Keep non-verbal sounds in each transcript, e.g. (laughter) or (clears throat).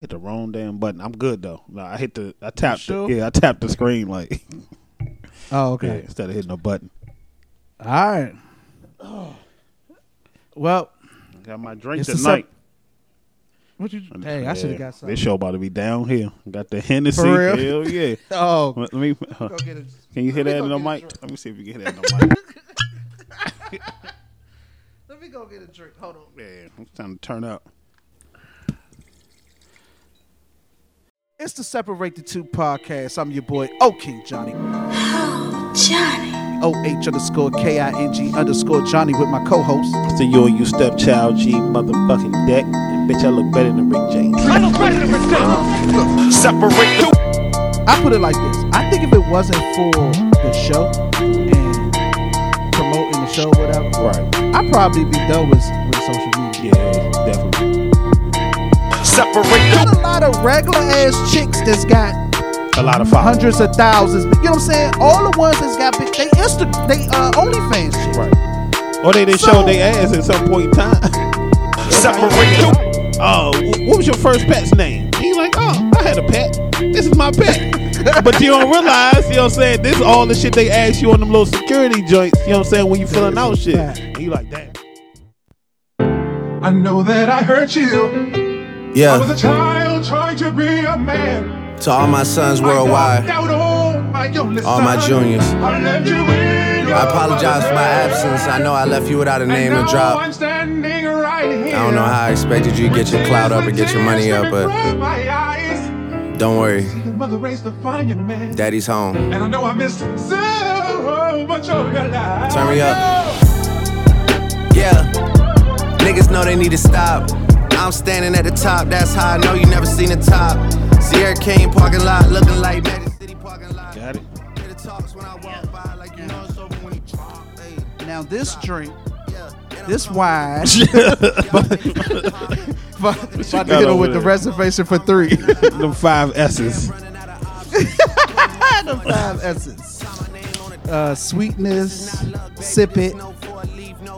Hit the wrong damn button. I'm good though. No, I hit the. I tapped. sure? The, yeah, I tapped the screen like (laughs) Oh, yeah, okay. instead of hitting a button. All right. Well, Got my drink tonight. what you? Hey, I should have got something. This show about to be down here. Got the Hennessy. For real? Hell yeah. (laughs) Oh, Let me. go uh, get it. Can you hit that in the a mic? Let me see if you can hear that in the mic. (laughs) Let me go get a drink. Hold on. yeah, it's time to turn up. It's the Separate the Two podcast. I'm your boy, O King Johnny. Oh, Johnny. O H underscore K I N G underscore Johnny with my co host. So you and you stepchild G motherfucking deck. And bitch, I look better than Rick James. I look better than Rick James. Separate the I put it like this I think if it wasn't for the show and promoting the show, whatever, Right. I'd probably be done with, with social media. Yeah, definitely. Separate Got a lot of regular ass chicks that's got A lot of followers. hundreds of thousands. You know what I'm saying? All the ones that's got big, they Insta, they uh, OnlyFans shit. Right. Or they didn't So- show their ass at some point in time. (laughs) the separate the Oh, wh- what was your first pet's name? He like, oh, I had a pet. This is my pet. (laughs) but you don't realize, you know what I'm saying? This is all the shit they ask you on them little security joints, you know what I'm saying, when you filling out shit. And you like, damn. I know that I hurt you. I was a child trying to be a man. to all my sons worldwide, my all my juniors. I left you in your I apologize for my absence. I know I left you without a name to drop. I'm standing right here. I don't know how I expected you to get your clout up and get your money up, but don't worry, Your mother raised a fine man. daddy's home. And I know I missed so much of your life. Turn me up. Yeah, niggas know they need to stop. I'm standing at the top, that's how I know you never seen the top. Sierra Canyon parking lot looking like Magic City parking lot. Got it? Hear the talks when I walk by, like you know it's over when you drop. Hey, Now this drink, this wine, about (laughs) (laughs) to hit got him with the there? reservation for three. (laughs) Them five S's. the five S's. Uh, sweetness, sip it,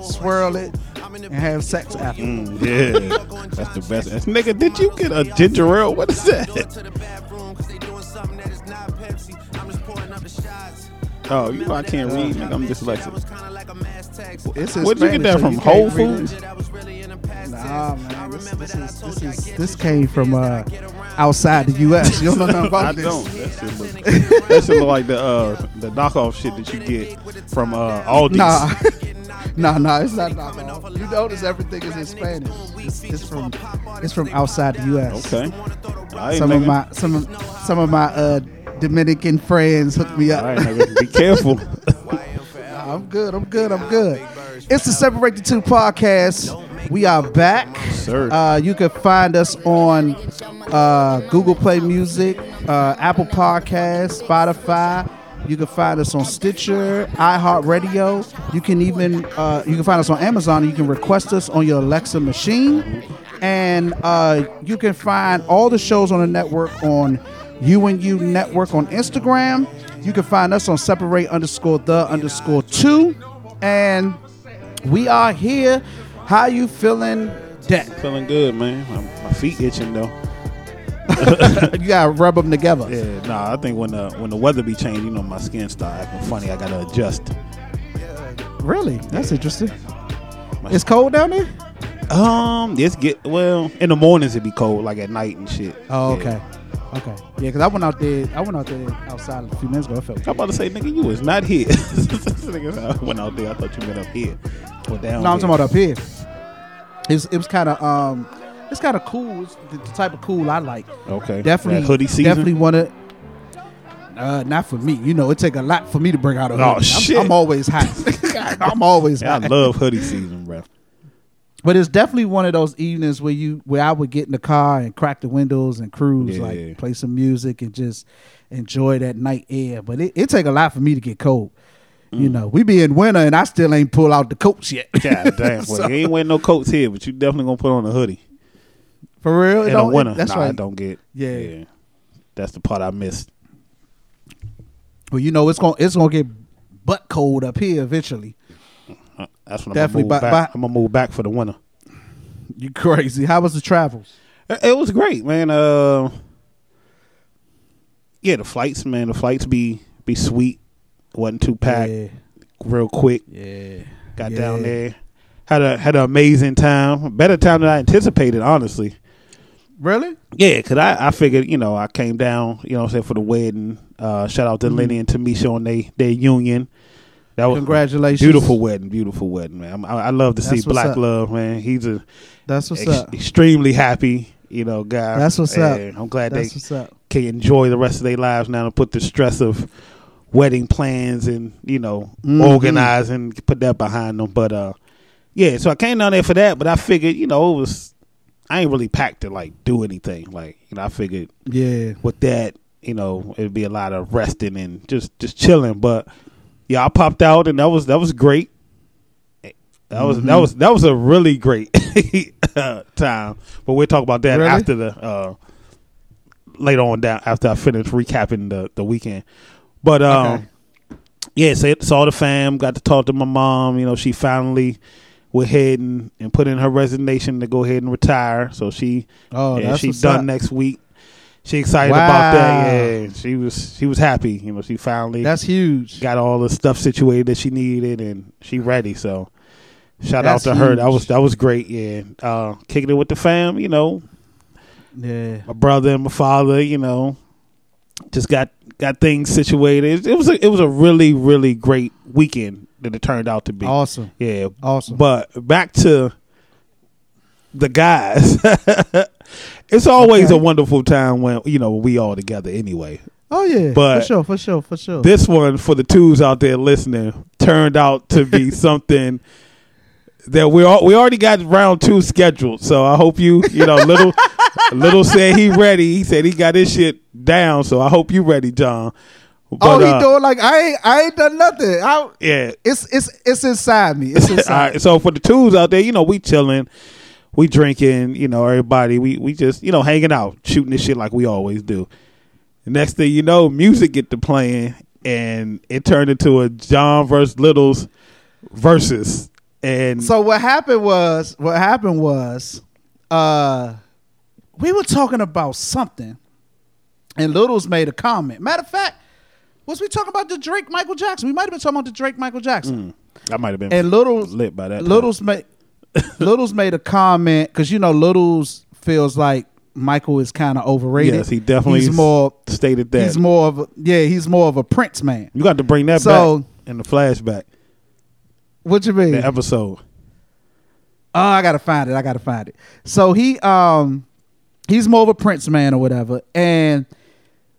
swirl it, and have sex after. Mm, yeah. That's the best. That's- Nigga, did you get a ginger ale? What is that? Oh, you know I can't read. Nigga, I'm dyslexic. It's in Where'd you get that so from? you Whole Foods? it. Nah, man. This, this is this is this came from uh, outside the U.S. You don't know nothing about I this. don't. That shit look, that shit look like the uh, the knockoff shit that you get from uh, Aldi's. Nah, nah, nah. It's not. You notice everything is in Spanish. It's, it's from it's from outside the U.S. Okay. Right, Some of my some of some of my uh, Dominican friends hooked me up. All right, nigga. Be careful. I'm good. I'm good. I'm good. It's the Separate the Two podcast. We are back. Sir. Uh, you can find us on uh, Google Play Music, uh, Apple Podcasts, Spotify. You can find us on Stitcher, iHeartRadio. You can even uh, you can find us on Amazon. You can request us on your Alexa machine, and uh, you can find all the shows on the network on You Network on Instagram. You can find us on Separate underscore the underscore two, and we are here. How you feeling, Deck? Feeling good, man. My feet itching though. (laughs) you gotta rub them together. Yeah, nah. I think when the when the weather be changing, you know, my skin start acting funny. I gotta adjust. Really? That's interesting. It's cold down there. Um, it's get well in the mornings. It be cold, like at night and shit. Oh, Yeah. okay. Okay. Yeah, because I went out there. I went out there outside a few minutes ago. I felt. I'm about to say, nigga, you was not here. (laughs) Nigga, I went out there. I thought you meant up here or down. No, I'm here. talking about up here. It was, it was kind of um, it's kind of cool. It's the, the type of cool I like. Okay, Definitely, That hoodie season. Definitely want to. Uh, not for me. You know, it take a lot for me to bring out a hoodie. Oh, I'm- shit. I'm, always hot. (laughs) I'm always Yeah, I love hoodie season, bro. But it's definitely one of those evenings where you where I would get in the car and crack the windows and cruise, Yeah. like play some music and just enjoy that night air. But it, it take a lot for me to get cold. You Mm. know, we be in winter and I still ain't pull out the coats yet. God damn, (laughs) boy. So- you ain't wearing no coats here, but you definitely gonna put on a hoodie For real, It in the don't- it- winter. that's nah, I don't get. Yeah. that's the part I missed. Well, you know, it's gonna it's gonna get butt cold up here eventually. Uh, That's when Definitely, I'm gonna back. but- I'm gonna move back for the winter. You crazy? How was the travels? It was great, man. Uh, yeah, the flights, man. The flights be be sweet. wasn't too packed. Yeah. Real quick. Yeah. Got Yeah. down there. Had a had an amazing time. Better time than I anticipated, honestly. Really? Yeah, cause I, I figured, you know, I came down, you know what I'm saying, for the wedding. Uh shout out to Mm-hmm. Lenny and Tamisha on they their union. That was Congratulations. Beautiful wedding, beautiful wedding, man. I, I love to see That's what's Black up. Love, man. He's a That's what's ex- up. extremely happy, you know, guy. That's what's up. I'm glad That's they can enjoy the rest of their lives now and put the stress of wedding plans and you know Mhm. organizing put that behind them but uh yeah so i came down there for that but i figured you know it was i ain't really packed to like do anything like you know i figured Yeah. with that you know it'd be a lot of resting and just just chilling but yeah i popped out and that was that was great that was Mm-hmm. that was that was a really great (laughs) time but we'll talk about that Really? after the uh later on down after i finish recapping the the weekend but um Okay. yeah, so saw the fam, got to talk to my mom. You know, she finally went ahead and, and put in her resignation to go ahead and retire. So she, Oh, that's she's done up. next week. She excited about that. Yeah, she was she was happy. You know, she finally That's huge. got all the stuff situated that she needed, and she ready. So shout That's out to her. That was that was great. Yeah, uh, kicking it with the fam. You know, Yeah. my brother and my father, you know, just got got things situated. It was a, it was a really really great weekend that it turned out to be. Awesome. Yeah, Awesome. But back to the guys. (laughs) it's always Okay. a wonderful time when you know we all together anyway. Oh yeah. But for sure, for sure, for sure. This one for the twos out there listening turned out to be (laughs) something that we all, we already got round two scheduled. So I hope you you know little (laughs) little said he ready. He said he got his shit down. So I hope you ready, John. Oh, he uh, doing like I ain't I ain't done nothing. I, yeah. it's it's it's inside me. It's (laughs) inside. right, so for the twos out there, you know, we chilling, we drinking, you know, everybody, we we just you know hanging out, shooting this shit like we always do. The next thing you know, music get to playing, and it turned into a John versus Littles versus, and So what happened was what happened was uh we were talking about something and Littles made a comment. Matter of fact, was we talking about the Drake Michael Jackson? We might have been talking about the Drake Michael Jackson. I might have been And Littles lit by that. Littles made (laughs) Littles made a comment because you know Littles feels like Michael is kind of overrated. yes, he definitely he's more stated that. he's more of a, yeah he's more of a Prince man. you got to bring that So- back in the flashback, What you mean? the episode. Oh, I gotta find it. I gotta find it. So he um he's more of a Prince man or whatever. And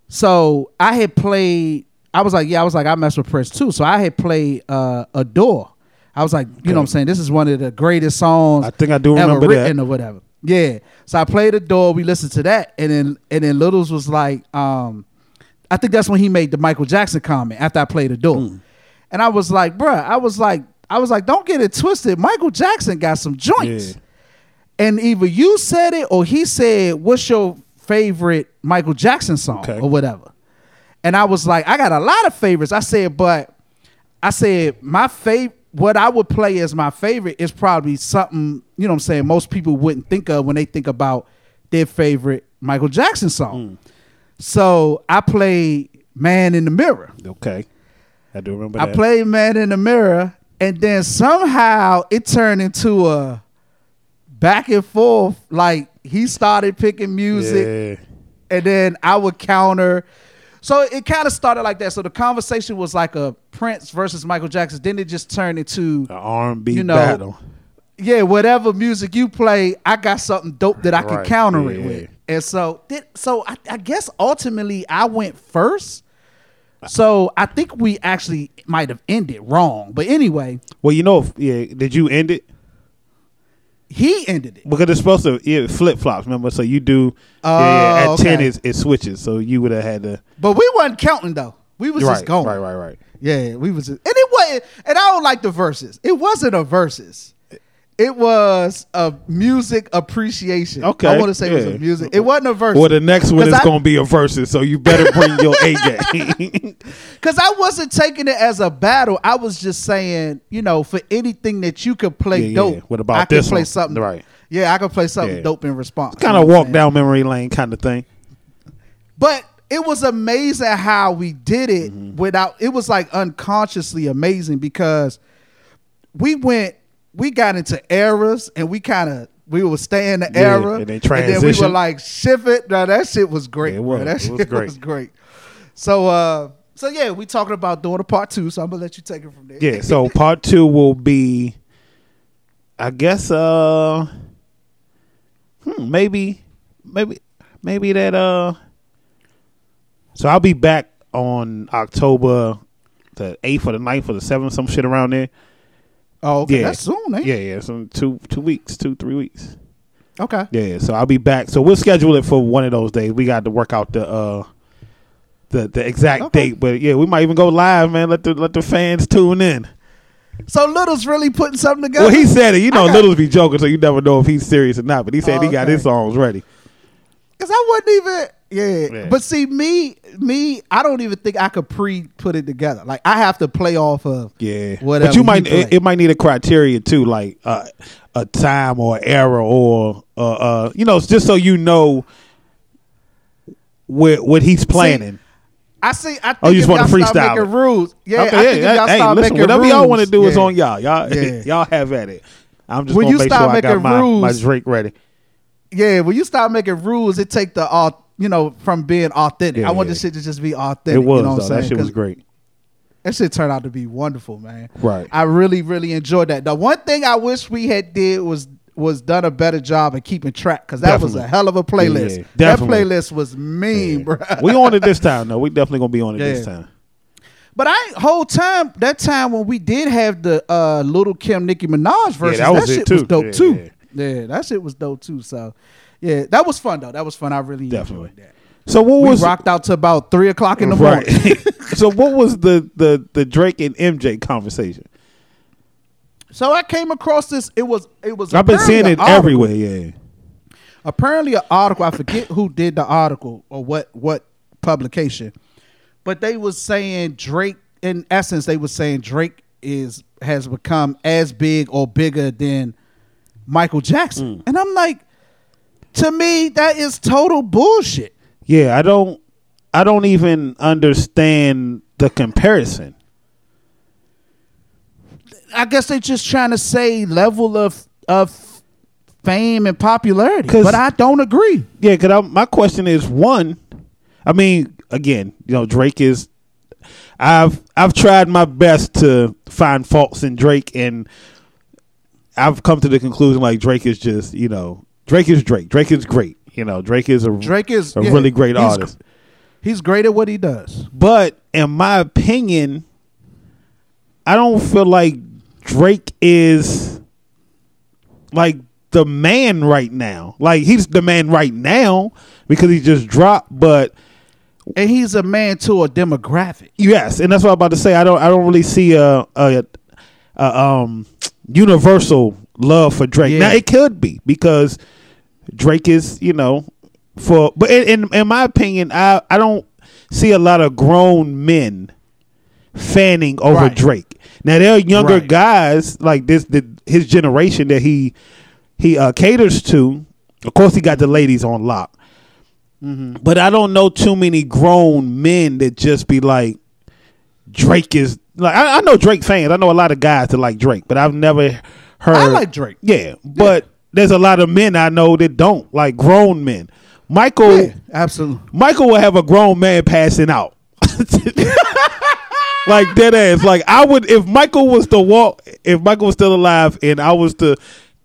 so I had played I was like, yeah, I was like, I messed with Prince too. So I had played uh Adore. I was like, you know what I'm saying? This is one of the greatest songs I think I do ever remember written that. or whatever. Yeah. So I played Adore, we listened to that, and then and then Littles was like, um, I think that's when he made the Michael Jackson comment after I played Adore. Hmm. And I was like, bruh, I was like, I was like, don't get it twisted. Michael Jackson got some joints. Yeah. And either you said it or he said, What's your favorite Michael Jackson song Okay. or whatever? And I was like, I got a lot of favorites. I said, but I said, my favorite, what I would play as my favorite is probably something, you know what I'm saying, most people wouldn't think of when they think about their favorite Michael Jackson song. Mm. So I played Man in the Mirror. Okay, I do remember I that. played Man in the Mirror, and then somehow it turned into a back and forth. Like he started picking music, Yeah. and then I would counter. So it kind of started like that. So the conversation was like a Prince versus Michael Jackson. Then it just turned into An R&B You know, battle. yeah, whatever music you play, I got something dope that I can Right, counter it with. And so, did, so I, I guess ultimately I went first. So I think we actually might have ended wrong, but anyway, Well, you know, yeah. Did you end it? He ended it. Because it's supposed to yeah, flip flops. Remember, so you do. Oh, yeah, yeah, oh, at ten, it, it switches. So you would have had to. But we wasn't counting though. We was right, just going. right, right, right. Yeah, we was, just, and it wasn't. And I don't like the verses. It wasn't a verses. It was a music appreciation. Okay, I want to say it was a music. It wasn't a verse. Well, the next one is going to be a versus, so you better bring your A game. (laughs) (laughs) Because I wasn't taking it as a battle. I was just saying, you know, for anything that you could play Yeah, yeah. dope. What about I could play one? something Right. Yeah, I could play something Yeah. dope in response. Kind of walk down memory lane kind of thing. But it was amazing how we did it Mm-hmm. without it was like unconsciously amazing because we went we got into eras and we kind of we would stay in the Yeah, era and then then we were like shift it. Now that shit was great. Yeah, it bro. was. That It shit was (laughs) great. was great. So uh so yeah, we talking about doing a part two, so I'm gonna let you take it from there. Yeah, so (laughs) part two will be, I guess, uh, hmm, maybe, maybe, maybe that, uh, so I'll be back on October the 8th or the 9th or the 7th, some shit around there. Oh, okay. Yeah. That's soon, eh? Yeah, yeah, some two, two weeks, two, three weeks. Okay. Yeah, so I'll be back. So we'll schedule it for one of those days. We got to work out the, uh, the, the exact Okay. date, but yeah, we might even go live, man. Let the let the fans tune in. So Little's really putting something together. Well, he said it. You know, Little's be joking, so you never know if he's serious or not. But he said he got Okay. his songs ready. Cause I wasn't even yeah. Yeah. But see me me I don't even think I could pre put it together. Like I have to play off of Yeah, whatever. But you might it, it might need a criteria too, like uh, a time or era or uh, uh, you know, just so you know what what he's planning. I see. I think Oh, you just y'all start freestyle making it. rules. Yeah, I okay, think if yeah, y'all hey, start listen, whatever y'all want to rules, do is on y'all. Y'all Yeah. y'all have at it. I'm just When gonna you make start sure I making my, my rules- Drake ready. Yeah, when you start making rules, it take the au- you know from being authentic. Yeah, I want yeah. this shit to just be authentic. It was you know what though. That shit was great. That shit turned out to be wonderful, man. Right. I really, really enjoyed that. The one thing I wish we had did was was done a better job of keeping track because that was a hell of a playlist. Yeah, that playlist was mean, Yeah. bro. we on it this (laughs) time though. We definitely gonna be on it this time. But I whole time that time when we did have the uh Lil Kim Nicki Minaj version, that was it shit too. was dope Yeah, too. Yeah. that shit was dope too. So yeah, that was fun though. That was fun. I really Definitely. enjoyed that. So what We was rocked out to about three o'clock in the morning. (laughs) (laughs) so what was the the the Drake and MJ conversation? so I came across this. It was it was. I've been seeing it article. everywhere. Yeah, Apparently, an article. I forget who did the article or what what publication, but they was saying Drake. In essence, they was saying Drake is has become as big or bigger than Michael Jackson, Mm. and I'm like, to me, that is total bullshit. yeah. I don't I don't even understand the comparison. I guess they're just trying to say level of of fame and popularity, but I don't agree. Yeah, because my question is one. I mean, again, you know, Drake is. I've I've tried my best to find faults in Drake, and I've come to the conclusion like Drake is just you know Drake is Drake. Drake is great. You know, Drake is a Drake is a yeah, really great he's- artist. He's great at what he does. But in my opinion, I don't feel like Drake is like the man right now. Like he's the man right now because he just dropped. But And he's a man to a demographic. yes, and that's what I'm about to say. I don't. I don't really see a a, a um universal love for Drake. Yeah. Now it could be because Drake is you know for but in in, in my opinion, I I don't see a lot of grown men fanning over Right. Drake. Now there are younger Right. guys like this, the, his generation that he he uh, caters to. Of course, he got the ladies on lock, but I don't know too many grown men that just be like Drake is like. I, I know Drake fans. I know a lot of guys that like Drake, but I've never heard. I like Drake. Yeah, but there's a lot of men I know that don't like grown men. Michael. Yeah, absolutely. Michael will have a grown man passing out. (laughs) like dead ass. Like I would if Michael was to walk if Michael was still alive and I was to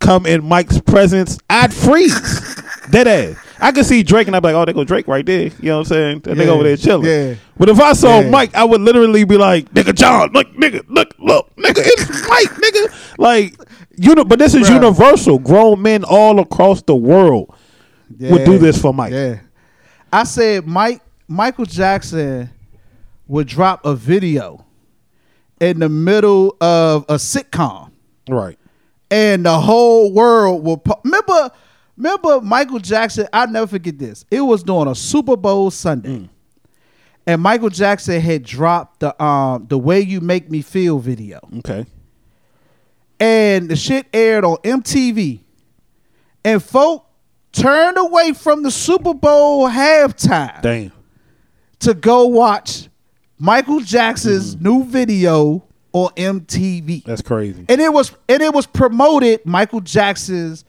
come in Mike's presence, I'd freeze. (laughs) dead ass. I could see Drake and I'd be like, oh, there go Drake right there. You know what I'm saying? That nigga Yeah, over there chilling. yeah. But if I saw Yeah. Mike, I would literally be like, nigga John, look, nigga, look, look, nigga, it's Mike, nigga. Like, you know, but this is Bruh. universal. Grown men all across the world would do this for Mike. Yeah. I said Mike Michael Jackson would drop a video in the middle of a sitcom Right. and the whole world will po- remember remember Michael Jackson I'll never forget this. It was during a Super Bowl Sunday. And Michael Jackson had dropped the um the way you make me feel video. Okay. And the shit aired on MTV. and folk turned away from the Super Bowl halftime Damn. to go watch Michael Jackson's mm-hmm. new video on MTV. That's crazy. and it was and it was promoted Michael Jackson's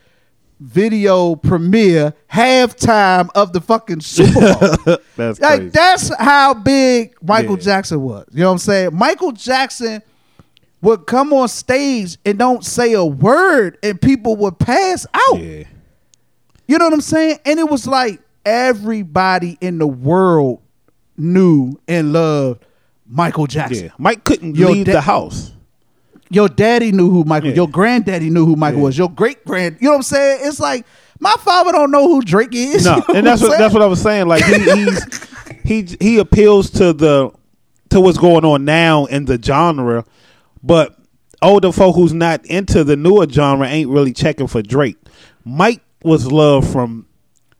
video premiere halftime of the fucking Super Bowl. (laughs) That's like crazy. that's how big Michael Yeah. Jackson was. You know what I'm saying? Michael Jackson would come on stage and don't say a word and people would pass out. yeah. You know what I'm saying? And it was like everybody in the world knew and loved Michael Jackson. Yeah. Mike couldn't Yo, leave that- the house. Your daddy knew who Michael. Yeah. Your granddaddy knew who Michael Yeah. was. Your great grand. You know what I'm saying? It's like my father don't know who Drake is. No, (laughs) You know and that's what saying? that's what I was saying. Like he he's, (laughs) he he appeals to the to what's going on now in the genre, but older folk who's not into the newer genre ain't really checking for Drake. Mike was loved from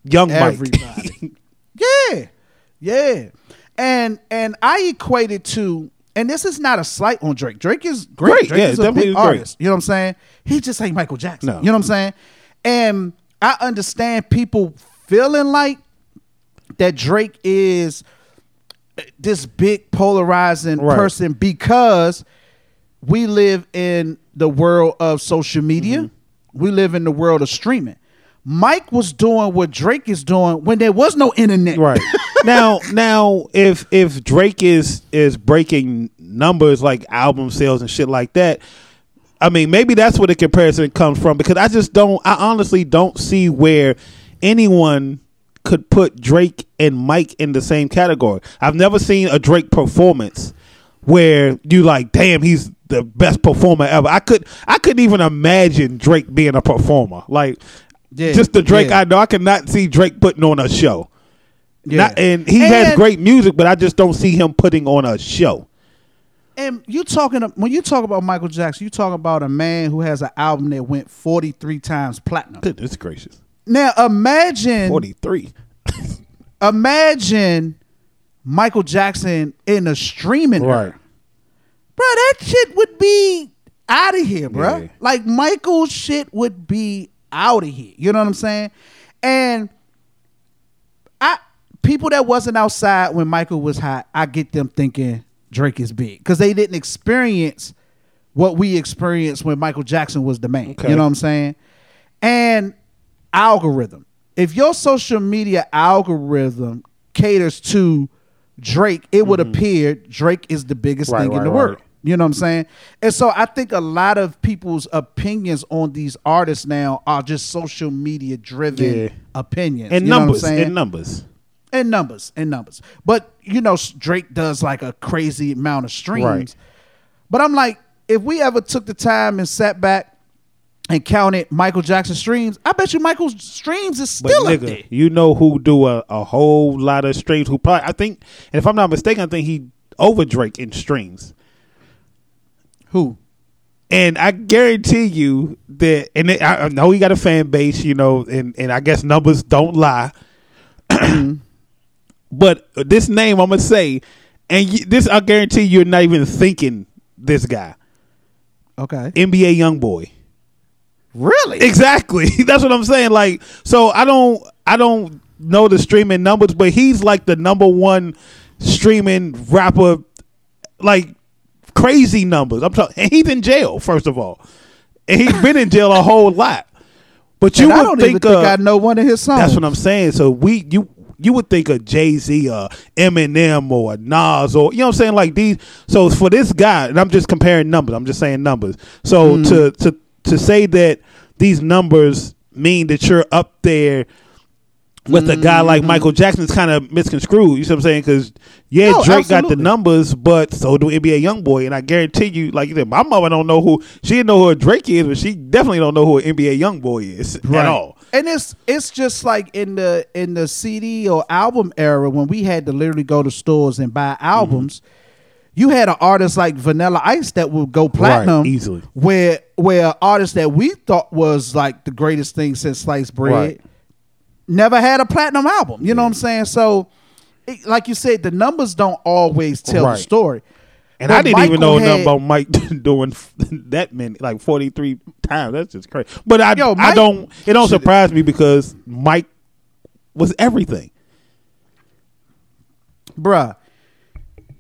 young Mike. (laughs) Yeah, yeah, and and I equate it to, and this is not a slight on Drake. Drake is great. Great, Drake yeah, is a definitely big great. artist. You know what I'm saying? He just ain't Michael Jackson. No. You know what I'm saying? And I understand people feeling like that Drake is this big polarizing Right. person because we live in the world of social media. Mm-hmm. We live in the world of streaming. Mike was doing what Drake is doing when there was no internet. Right now, (laughs) now if if Drake is is breaking numbers like album sales and shit like that, I mean maybe that's where the comparison comes from because I just don't. I honestly don't see where anyone could put Drake and Mike in the same category. I've never seen a Drake performance where you like, damn, he's the best performer ever. I could I couldn't even imagine Drake being a performer. Like Yeah, just the Drake yeah. I know, I could not see Drake putting on a show. Yeah. Not, and he has great music, but I just don't see him putting on a show. And you talking when you talk about Michael Jackson, you talk about a man who has an album that went 43 times platinum. Goodness gracious. Now imagine 43. (laughs) imagine Michael Jackson in a streaming era. Bro, that shit would be out of here, bro. Yeah. Like Michael's shit would be out of here. You know what I'm saying? And I people that wasn't outside when Michael was hot, I get them thinking Drake is big because they didn't experience what we experienced when Michael Jackson was the man. Okay. You know what I'm saying? And algorithm. If your social media algorithm caters to Drake, it would mm-hmm. appear Drake is the biggest Right, thing in the right. world. You know what I'm saying? And so I think a lot of people's opinions on these artists now are just social media driven Yeah. opinions. And you know what I'm numbers. And numbers. and numbers and numbers. But you know, Drake does like a crazy amount of streams. Right. But I'm like, if we ever took the time and sat back and counted Michael Jackson streams, I bet you Michael's streams is But still up there. you know who do a, a whole lot of streams who probably I think and if I'm not mistaken, I think he over Drake in streams. Who? And I guarantee you that, and I, I know he got a fan base, you know, and, and I guess numbers don't lie. (clears throat) but this name I'm gonna say, and you, this I guarantee you're not even thinking this guy, Okay. NBA YoungBoy. Really? Exactly. (laughs) That's what I'm saying. Like, so I don't, I don't know the streaming numbers, but he's like the number one streaming rapper, like crazy numbers. I'm talking, and he's in jail first of all, and he's been in jail a whole lot. But you and I don't think, even think uh, I know one of his songs. that's what I'm saying. So we you you would think of Jay Z or Eminem or Nas or you know what I'm saying like these. So for this guy, and I'm just comparing numbers. I'm just saying numbers. So Mm-hmm. to to to say that these numbers mean that you're up there. With a guy like Michael Jackson, it's kind of misconstrued. You see what I'm saying? Because yeah, Mm-hmm. Drake got the numbers, but so do NBA YoungBoy, and I guarantee you, like you said, my mother don't know who she didn't know who a Drake is, but she definitely don't know who an NBA YoungBoy is at all. And it's it's just like in the in the CD or album era when we had to literally go to stores and buy albums. You had an artist like Vanilla Ice that would go platinum easily. Where where artists that we thought was like the greatest thing since sliced bread Right. Never had a platinum album. You know what I'm saying? So, it, like you said, the numbers don't always tell the story. And But I didn't even know had- nothing about Mike (laughs) doing (laughs) that many, like forty three times. That's just crazy. But I, Yo, I don't. It don't surprise me because Mike was everything. bruh.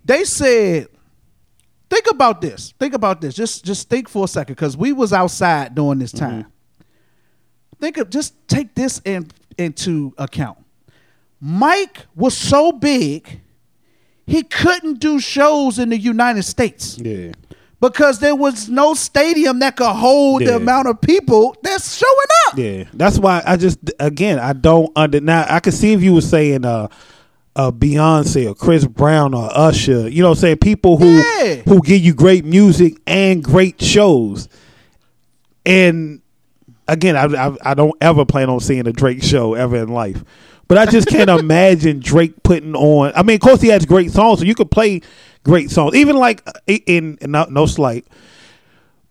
They said, think about this. Think about this. Just just think for a second, because we was outside during this mm-hmm. time. Think of just take this in into account. Mike was so big, he couldn't do shows in the United States Yeah. because there was no stadium that could hold the amount of people that's showing up. Yeah, that's why I just again I don't under now I could see if you were saying uh uh Beyonce or Chris Brown or Usher, you know what I'm saying people who Yeah. who give you great music and great shows. And again, I, I I don't ever plan on seeing a Drake show ever in life. But I just can't (laughs) imagine Drake putting on. I mean, of course he has great songs, so you could play great songs. Even like uh, in, in no, no slight,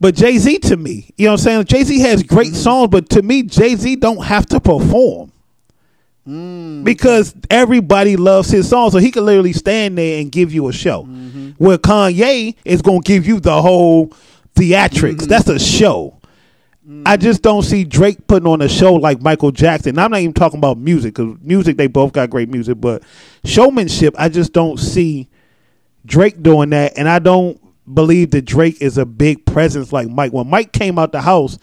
but Jay Z to me, you know what I'm saying? Jay Z has great mm-hmm. songs, but to me, Jay Z don't have to perform. Mm. Because everybody loves his songs, so he can literally stand there and give you a show. Mm-hmm. Where Kanye is gonna give you the whole theatrics. Mm-hmm. That's a show. I just don't see Drake putting on a show like Michael Jackson. I'm not even talking about music because music they both got great music, but showmanship I just don't see Drake doing that, and I don't believe that Drake is a big presence like Mike. When Mike came out the house,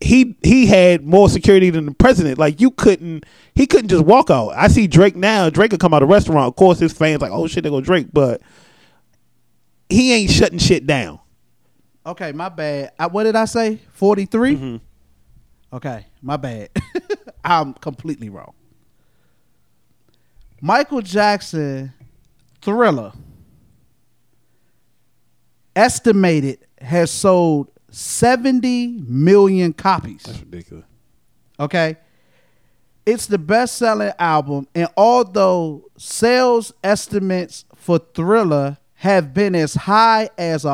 he he had more security than the president. Like you couldn't, he couldn't just walk out. I see Drake now. Drake could come out of a restaurant. Of course, his fans like, oh shit, they go Drake, but he ain't shutting shit down. Okay, my bad. I, what did I say? 43? Mm-hmm. Okay, my bad. (laughs) I'm completely wrong. Michael Jackson Thriller estimated has sold 70 million copies. That's ridiculous. Okay. It's the best selling album, and although sales estimates for Thriller have been as high as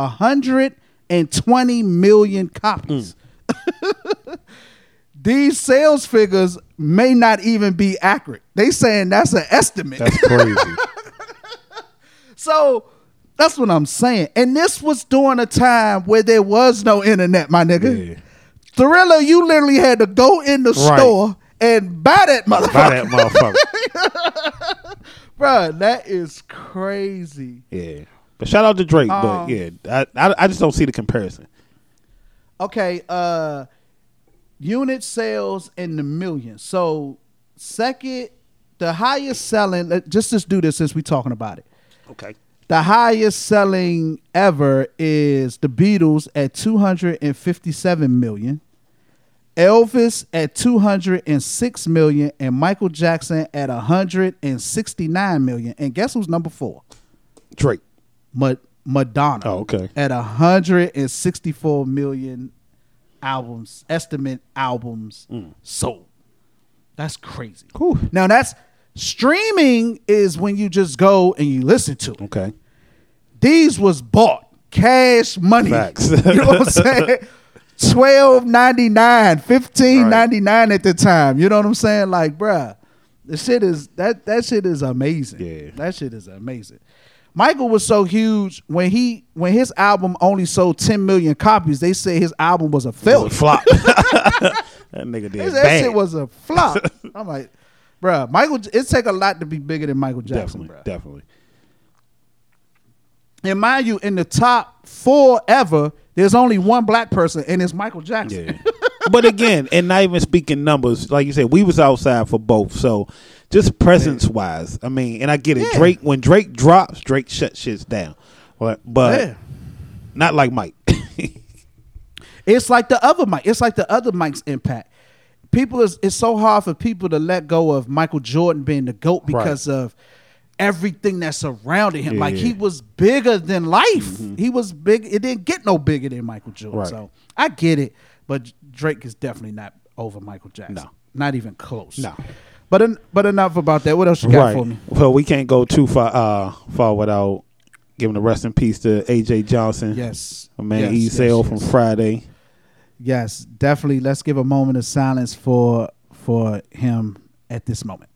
120 million copies, mm. (laughs) these sales figures may not even be accurate. They saying that's an estimate. That's crazy. (laughs) so that's what I'm saying. And this was during a time where there was no internet, my nigga. Yeah. Thriller, you literally had to go in the Right. store and buy that motherfucker. Buy that motherfucker. (laughs) Bruh, that is crazy. Yeah. But shout out to Drake. Um, but yeah, I, I I just don't see the comparison. Okay, uh unit sales in the millions. So second, the highest selling, let- just just do this since we're talking about it. Okay. The highest selling ever is the Beatles at 257 million. Elvis at 206 million and Michael Jackson at 169 million. And guess who's number 4? Drake. Ma- Madonna. Oh, okay. At 164 million albums, estimate albums mm. sold. That's crazy. Cool. Now that's streaming is when you just go and you listen to it. Okay. These was bought cash money. Facts. (laughs) you know what I'm saying? Twelve ninety nine, fifteen ninety nine at the time. You know what I'm saying? Like, bruh, the shit is that that shit is amazing. Yeah. that shit is amazing. Michael was so huge when he when his album only sold 10 million copies. They say his album was a failure. flop. (laughs) that nigga did said that bad. shit was a flop. (laughs) I'm like, bruh, Michael. It take a lot to be bigger than Michael Jackson, definitely, bruh. definitely. And mind you, in the top four ever, there's only one black person, and it's Michael Jackson. Yeah. but again, and not even speaking numbers, like you said, we was outside for both. So just presence wise, I mean, and I get it. Yeah. Drake when Drake drops, Drake shuts shits down. But but Yeah. not like Mike. (laughs) It's like the other Mike. It's like the other Mike's impact. People is it's so hard for people to let go of Michael Jordan being the GOAT because of everything that surrounded him. Like he was bigger than life. Mm-hmm. He was big. It didn't get no bigger than Michael Jordan. Right. So I get it. But Drake is definitely not over Michael Jackson. No. Not even close. No. But en- but enough about that. What else you got right. for me? Well, we can't go too far uh, far without giving a rest in peace to AJ Johnson. Yes. My man Yes, E yes, Sale yes. from Friday. Yes, definitely. Let's give a moment of silence for for him at this moment.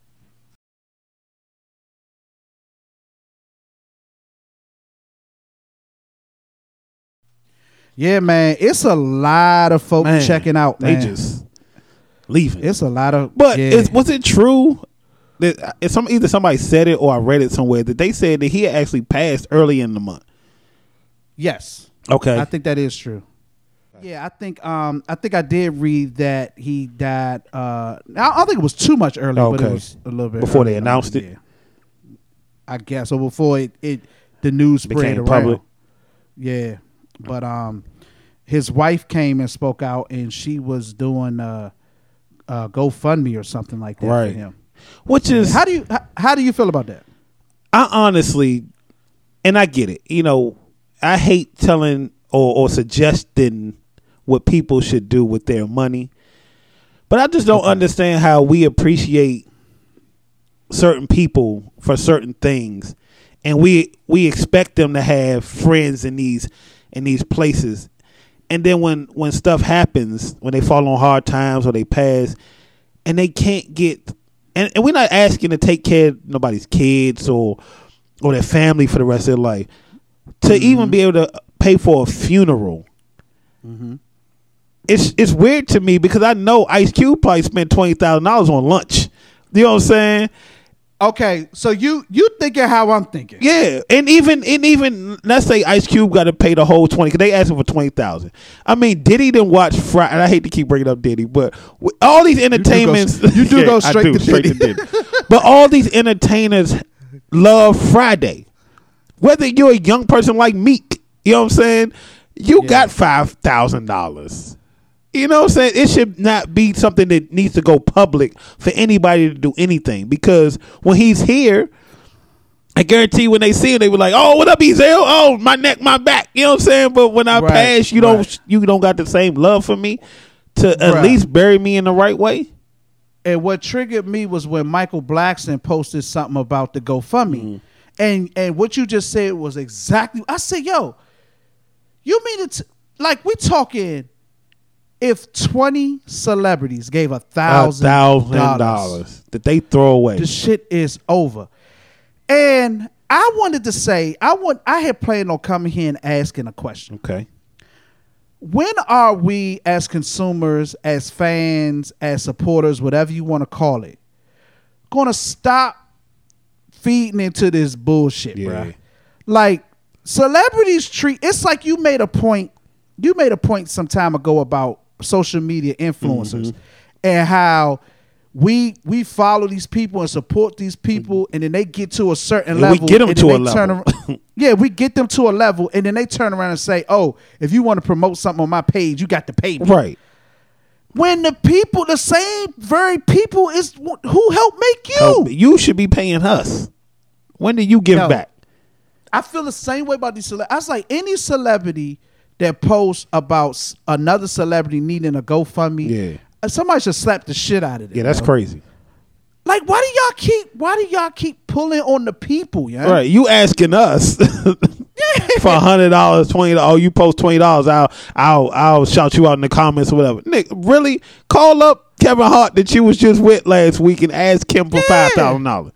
Yeah, man, it's a lot of folks Man, checking out. They just leaving. it's a lot of. But yeah. is, was it true that it's some either somebody said it or I read it somewhere that they said that he actually passed early in the month? yes, Okay, I think that is true. Yeah, I think um I think I did read that he died. Uh, I don't think it was too much earlier, but Okay. it was a little bit Before they earlier, announced it? yeah. I guess so. Before it, it the news spread Became around. public. Yeah, but um, his wife came and spoke out, and she was doing uh, uh GoFundMe or something like that Right. for him. which is How do you how, how do you feel about that? I honestly, and I get it. You know, I hate telling or, or suggesting what people should do with their money, but I just don't understand how we appreciate certain people for certain things, and we we expect them to have friends in these in these places, and then when when stuff happens, when they fall on hard times or they pass, and they can't get and, and we're not asking to take care of nobody's kids or or their family for the rest of their life to mm-hmm. even be able to pay for a funeral mm-hmm. it's it's weird to me because I know Ice Cube probably spent twenty thousand dollars on lunch. You know what I'm saying? Okay, so you you thinking how I'm thinking? Yeah, and even and even let's say Ice Cube got to pay the whole twenty because they asked him for twenty thousand. I mean, Diddy didn't watch Friday. And I hate to keep bringing up Diddy, but all these entertainments, you do (laughs) go I straight do, to straight to Diddy. but all these entertainers love Friday. Whether you're a young person like Meek, you know what I'm saying, you got five thousand dollars. You know what I'm saying? It should not be something that needs to go public for anybody to do anything because when he's here, I guarantee when they see him, they were like, "Oh, what up, Ezal? Oh, my neck, my back." You know what I'm saying? But when I Right, pass, you don't you don't got the same love for me to at Right. least bury me in the right way. And what triggered me was when Michael Blackson posted something about the GoFundMe, mm-hmm. and and what you just said was exactly. I said, "Yo, you mean it's Like we talking? If twenty celebrities gave a thousand thousand dollars, that they throw away. the shit is over." And I wanted to say, I want, I had planned on coming here and asking a question. Okay. when are we as consumers, as fans, as supporters, whatever you want to call it, gonna stop feeding into this bullshit, Yeah. bruh? Like celebrities treat it's like you made a point. You made a point some time ago about social media influencers mm-hmm. and how we we follow these people and support these people, mm-hmm. and then they get to a certain And we level. get 'em and to a level. ar- (laughs) yeah, we get them to a level, and then they turn around and say, "Oh, if you want to promote something on my page, you got to pay me." Right. When the people, the same very people, is who helped make you. Help- You should be paying us. When do you give Yo. back? I feel the same way about these celebrities. I was like, any celebrity that post about another celebrity needing a GoFundMe, Yeah. uh, somebody should slap the shit out of it. Yeah, that's bro. crazy. Like, why do y'all keep? Why do y'all keep pulling on the people? Yeah, Right. You asking us (laughs) for hundred dollars, twenty dollars. Oh, you post twenty dollars, I'll I'll I'll shout you out in the comments or whatever. Nick, really? Call up Kevin Hart that you was just with last week and ask him for Yeah. five thousand dollars.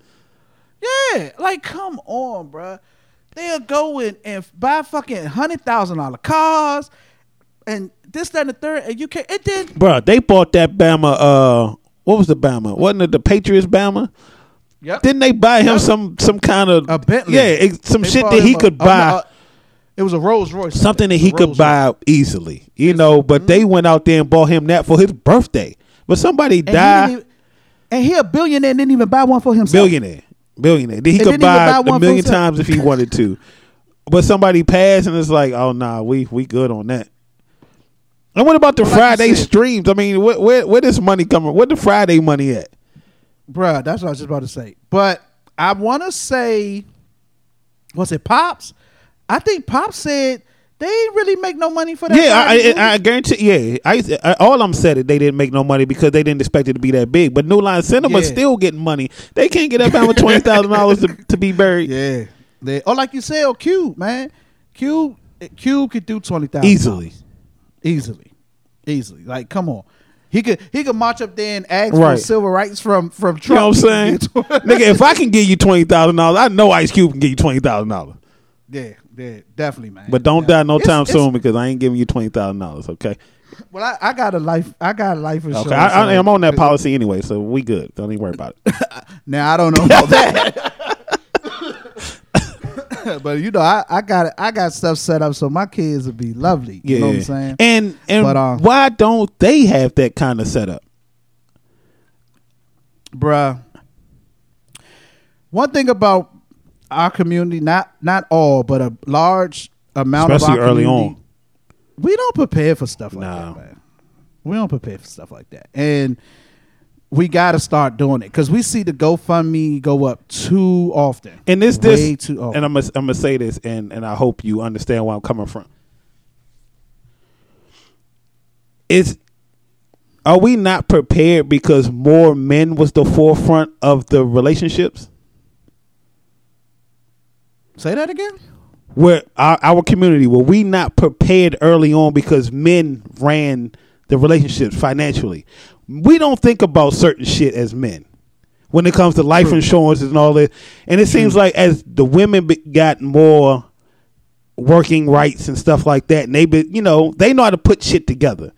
Yeah, like come on, bruh. They'll go in and buy fucking hundred thousand dollar cars and this, that, and the third, and you can't. It did. Bruh, they bought that Bama uh what was the Bama? Wasn't it the Patriots Bama? Yep. Didn't they buy him Yep. some some kind of a Bentley. Yeah, it, some They shit that he a- could a- buy. a- it was a Rolls Royce. something that he could Rolls buy easily, you know. But they went out there and bought him that for his birthday. But somebody And died, didn't even- and he a billionaire and didn't even buy one for himself. billionaire, billionaire. He could didn't even buy, a million times if he wanted to. (laughs) But somebody passed, and it's like, oh nah, we we good on that. And what about the like Friday streams? I mean, where where where this money coming? Where the Friday money at? Bruh, that's what I was just about to say. But I want to say, was it Pops? I think Pops said they ain't really make no money for that. Yeah, I. I, I guarantee. Yeah, I, I all I'm said it they didn't make no money because they didn't expect it to be that big. But New Line Cinema Yeah. still getting money. They can't get up out with twenty thousand dollars to be buried (laughs) yeah. They, oh, like you said, oh, Cube, man. Cube, Cube could do twenty thousand easily. easily, easily. Like, come on. He could he could march up there and ask Right. for civil rights from from Trump. You know what I'm saying, (laughs) nigga? If I can give you twenty thousand dollars, I know Ice Cube can give you twenty thousand dollars. Yeah, yeah, definitely, man. But don't die no It's- time it's- soon because I ain't giving you twenty thousand dollars. Okay. Well, I, I got a life. I got a life insurance. Okay. I, I am on that policy anyway, so we good. Don't even worry about it. (laughs) Now I don't know about that. (laughs) but you know, I, I got it. I got stuff set up so my kids will be lovely. You know what I'm saying? And and But, uh, why don't they have that kind of setup? bruh. One thing about our community, not not all, but a large amount Especially of our early community, on. we don't prepare for stuff like that, man. We don't prepare for stuff like that, and we got to start doing it because we see the GoFundMe go up too often. And this way this too often. and I'm gonna, I'm gonna say this and and I hope you understand where I'm coming from. Is are we not prepared because more men was the forefront of the relationships? Say that again. Where our, our community were we not prepared early on because men ran the relationships financially? We don't think about certain shit as men when it comes to life insurance and all that. And it seems like as the women be, got more working rights and stuff like that, and they be, you know they know how to put shit together.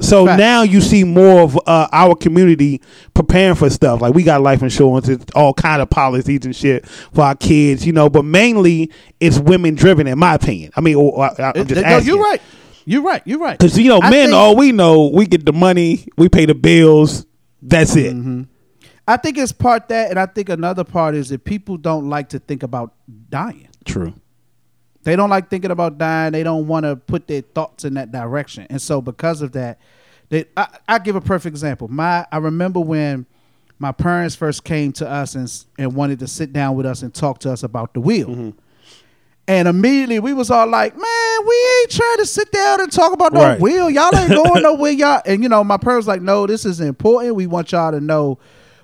So Fact. now you see more of uh, our community preparing for stuff like we got life insurance, it's all kind of policies and shit for our kids, you know. But mainly it's women driven, in my opinion. I mean, or, or, I- I'm just no, asking. you're right. You're right. You're right. Because you know, I men, think- all we know, we get the money, we pay the bills. That's it. Mm-hmm. I think it's part that, and I think another part is that people don't like to think about dying. True. They don't like thinking about dying. They don't want to put their thoughts in that direction. And so because of that, they, I, I give a perfect example. My I remember when my parents first came to us and and wanted to sit down with us and talk to us about the wheel. Mm-hmm. And immediately we was all like, man, we ain't trying to sit down and talk about no Right. wheel. Y'all ain't going (laughs) nowhere, y'all. And you know, my parents like, no, this is important. We want y'all to know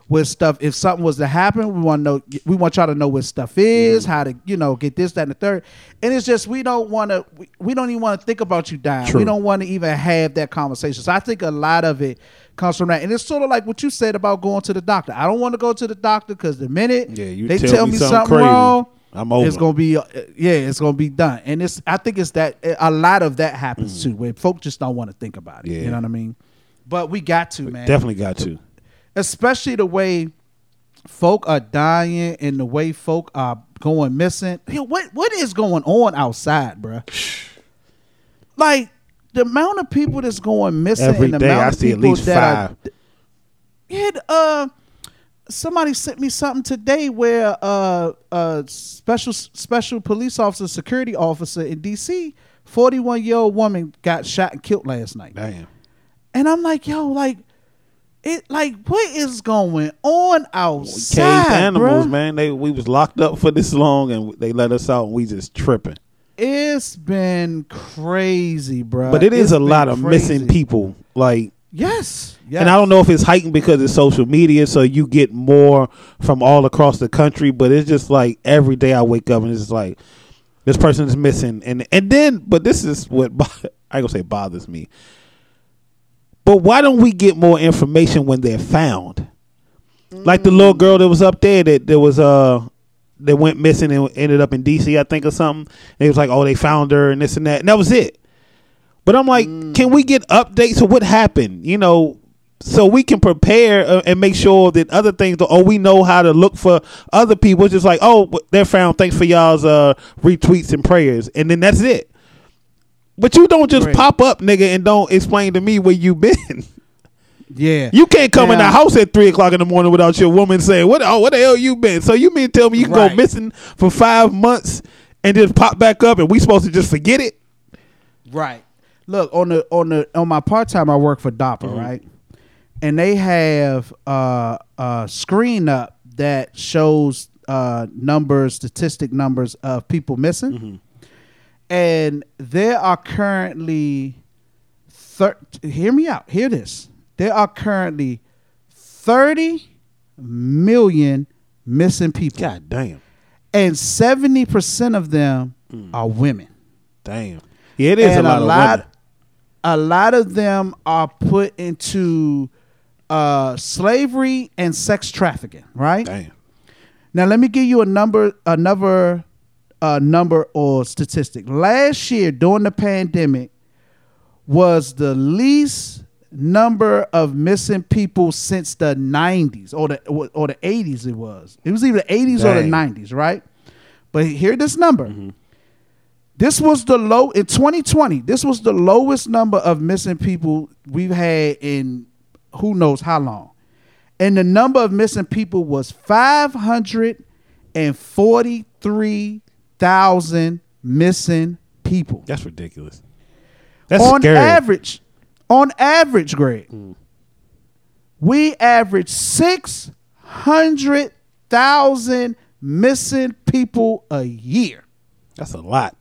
where stuff. If something was to happen, we want to know. We want y'all to know where stuff is, how to, you know, get this, that, and the third. And it's just we don't want to. We, we don't even want to think about you dying. True. We don't want to even have that conversation. So I think a lot of it comes from that. And it's sort of like what you said about going to the doctor. I don't want to go to the doctor because the minute Yeah, you they tell tell, me me, something something, wrong, I'm over. It's gonna be, uh, yeah, it's gonna be done. And it's, I think it's that a lot of that happens too, where folk just don't want to think about it. Mm. Yeah. You know what I mean? But we got to, man. Definitely got to. Especially the way folk are dying and the way folk are going missing. Yo, what what is going on outside, bruh? (sighs) Like the amount of people that's going missing Every and the day amount I of see at least that five. are yeah, uh, somebody sent me something today where uh, a special special police officer, security officer in D.C., forty one year old woman got shot and killed last night, Damn. and I'm like, yo, like it, like what is going on outside, Caged animals, bruh? man. They we was locked up for this long and they let us out and we just tripping. It's been crazy, bro. But it is a lot of missing people. Like Yes, yes. And I don't know if it's heightened because it's social media, so you get more from all across the country. But it's just like every day I wake up and it's like this person is missing, and and then but this is what (laughs) I ain't gonna say bothers me. But why don't we get more information when they're found? Like the little girl that was up there that there was uh that went missing and ended up in D.C. I think or something. And it was like, oh, they found her and this and that, and that was it. But I'm like, can we get updates of what happened? You know, so we can prepare uh, and make sure that other things. Or we know how to look for other people. It's just like, oh, they're found. Thanks for y'all's uh, retweets and prayers, and then that's it. But you don't just pop up, nigga, and don't explain to me where you been. (laughs) yeah, You can't come in the house at three o'clock in the morning without your woman saying, "What? Oh, what the hell you been?" So you mean tell me you can Right. go missing for five months and just pop back up, and we supposed to just forget it? Right. Look on the on the on my part time, I work for DAPA, Mm-hmm. right? And they have uh, a screen up that shows uh, numbers, statistic numbers of people missing, Mm-hmm. And there are currently thir- hear me out. Hear this. There are currently thirty million missing people, God damn, and seventy percent of them Mm. are women damn. Yeah, it is and a lot of women. a lot of them are put into uh, slavery and sex trafficking. Right Damn. now, let me give you a number, another uh, number or statistic. Last year during the pandemic was the least number of missing people since the 90s or the or the 80s it was. It was either the 80s or the 90s, right? But here this number. This was the low in 2020. This was the lowest number of missing people we've had in who knows how long. And the number of missing people was 543,000 missing people. That's ridiculous. That's on scary. average, on average, Greg, mm. we average 600,000 missing people a year. That's a lot.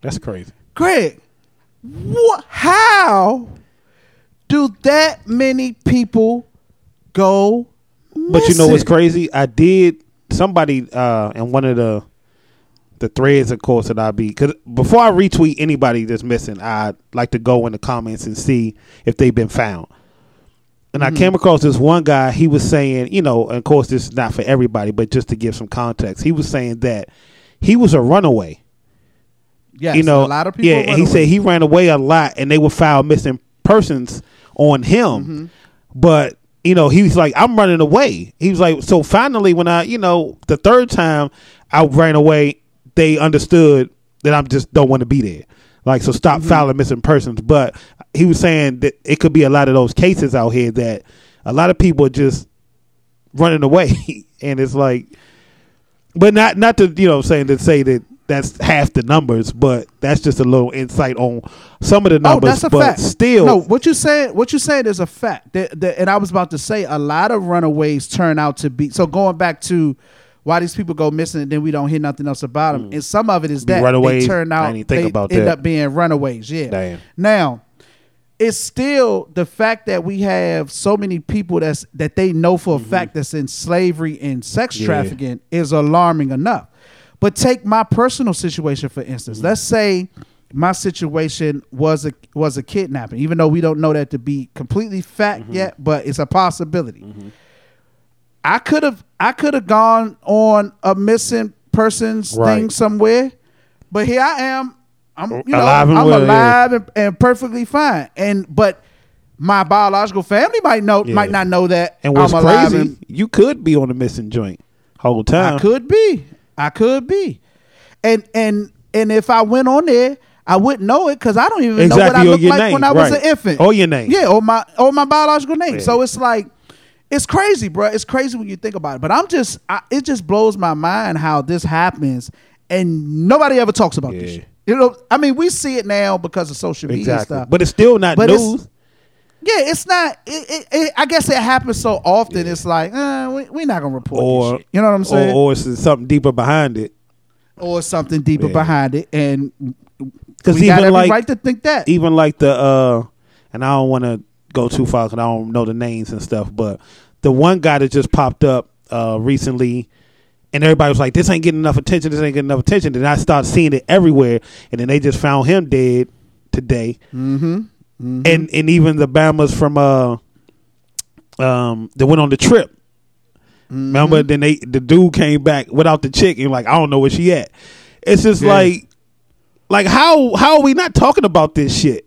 That's crazy. Greg, what, how do that many people go But you know what's crazy? I did somebody uh in one of the the threads, of course, that I be because before I retweet anybody that's missing, I like to go in the comments and see if they've been found. And I came across this one guy. He was saying, you know, and of course, this is not for everybody, but just to give some context, he was saying that he was a runaway. Yes, you know, a lot of people. Yeah, and he away. said he ran away a lot, and they would file missing persons on him. Mm-hmm. But you know, he was like, "I'm running away." He was like, so finally, when I, you know, the third time I ran away, they understood that I just don't want to be there. Like, so stop Mm-hmm. filing missing persons. But he was saying that it could be a lot of those cases out here that a lot of people are just running away, (laughs) and it's like, but not not to you know saying to say that that's half the numbers, but that's just a little insight on some of the numbers. Oh, that's a but fact. still, no. What you saying? What you saying is a fact. That, and I was about to say a lot of runaways turn out to be. So going back to why these people go missing and then we don't hear nothing else about them, and some of it is that runaways? they turn out. they end that. up being runaways. Yeah. Damn. Now. It's still the fact that we have so many people that's that they know for a fact that's in slavery and sex Mm-hmm. Yeah. trafficking is alarming enough. But take my personal situation for instance. Let's say my situation was a was a kidnapping, even though we don't know that to be completely fact Mm-hmm. yet, but it's a possibility. I could have I could have gone on a missing persons thing somewhere, but here I am. I'm you know Alive and I'm well, yeah. alive and, and perfectly fine. And but my biological family might know Yeah. might not know that and what's I'm alive crazy, and you could be on the missing joint whole time. I could be. I could be. And and and if I went on there, I wouldn't know it because I don't even know what I or looked like name, when I was an infant. Or your name. Yeah, or my or my biological name. Yeah. So it's like it's crazy, bro. It's crazy when you think about it. But I'm just I, it just blows my mind how this happens and nobody ever talks about this shit. You know, I mean, we see it now because of social media exactly, stuff. but it's still not But news. Yeah, it's not. It, it, it, I guess it happens so often. It's like uh, we, we're not gonna report Or this shit. You know what I'm saying? Or, or it's something deeper behind it. or something deeper Yeah. behind it, and Because we got even every like right to think that. even like the uh and I don't want to go too far because I don't know the names and stuff, but the one guy that just popped up uh recently and everybody was like, This ain't getting enough attention, this ain't getting enough attention. Then I started seeing it everywhere and then they just found him dead today. Mm-hmm. And and even the Bamas from uh um that went on the trip. Remember, then they the dude came back without the chick and like, I don't know where she at. It's just Yeah. like like how how are we not talking about this shit?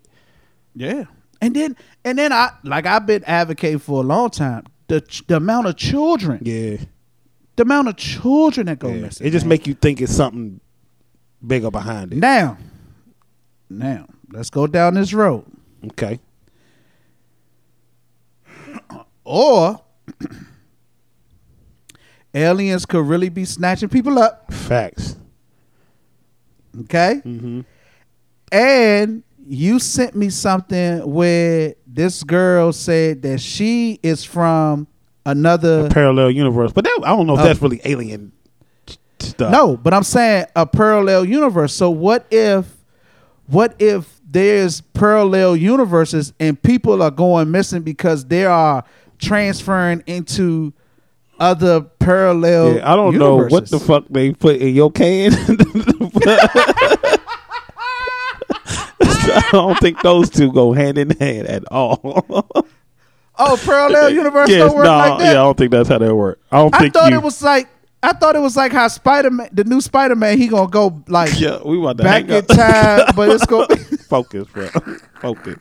yeah, and then and then I like I've been advocating for a long time. The the amount of children, Yeah. the amount of children that go Yeah. missing. It just man. make you think it's something bigger behind it. now, now let's go down this road. Okay. (coughs) Or (coughs) aliens could really be snatching people up. Facts. Okay. Mm-hmm. And you sent me something where this girl said that she is from another. Parallel universe. But that, I don't know if Uh, that's really alien stuff. no, but I'm saying a parallel universe. So what if, what if there's parallel universes and people are going missing because they are transferring into other parallel. Yeah, I don't know what the fuck they put in your can. (laughs) I don't think those two go hand in hand at all. Oh, parallel universe yes, don't work nah, like that. yeah, I don't think that's how that work. I don't I think thought you, it was like I thought it was like how Spider Man, the new Spider Man, he gonna go like Yeah, we want to back in time, but it's gonna. (laughs) Focus, bro. (laughs) Focus.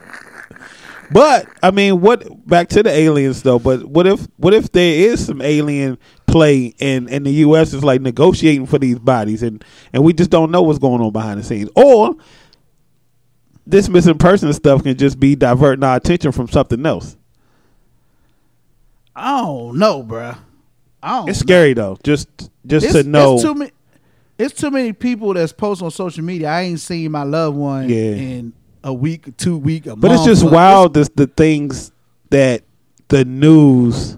But I mean, what? Back to the aliens though. But what if? What if there is some alien play and and the U.S. is like negotiating for these bodies and and we just don't know what's going on behind the scenes, or this missing person stuff can just be diverting our attention from something else. I don't know, bruh. I don't. It's know. scary though. Just just It's, to know. it's too many. It's too many people that's post on social media. I ain't seen my loved one Yeah. in a week, two week, a But it's just Look, wild the the things that the news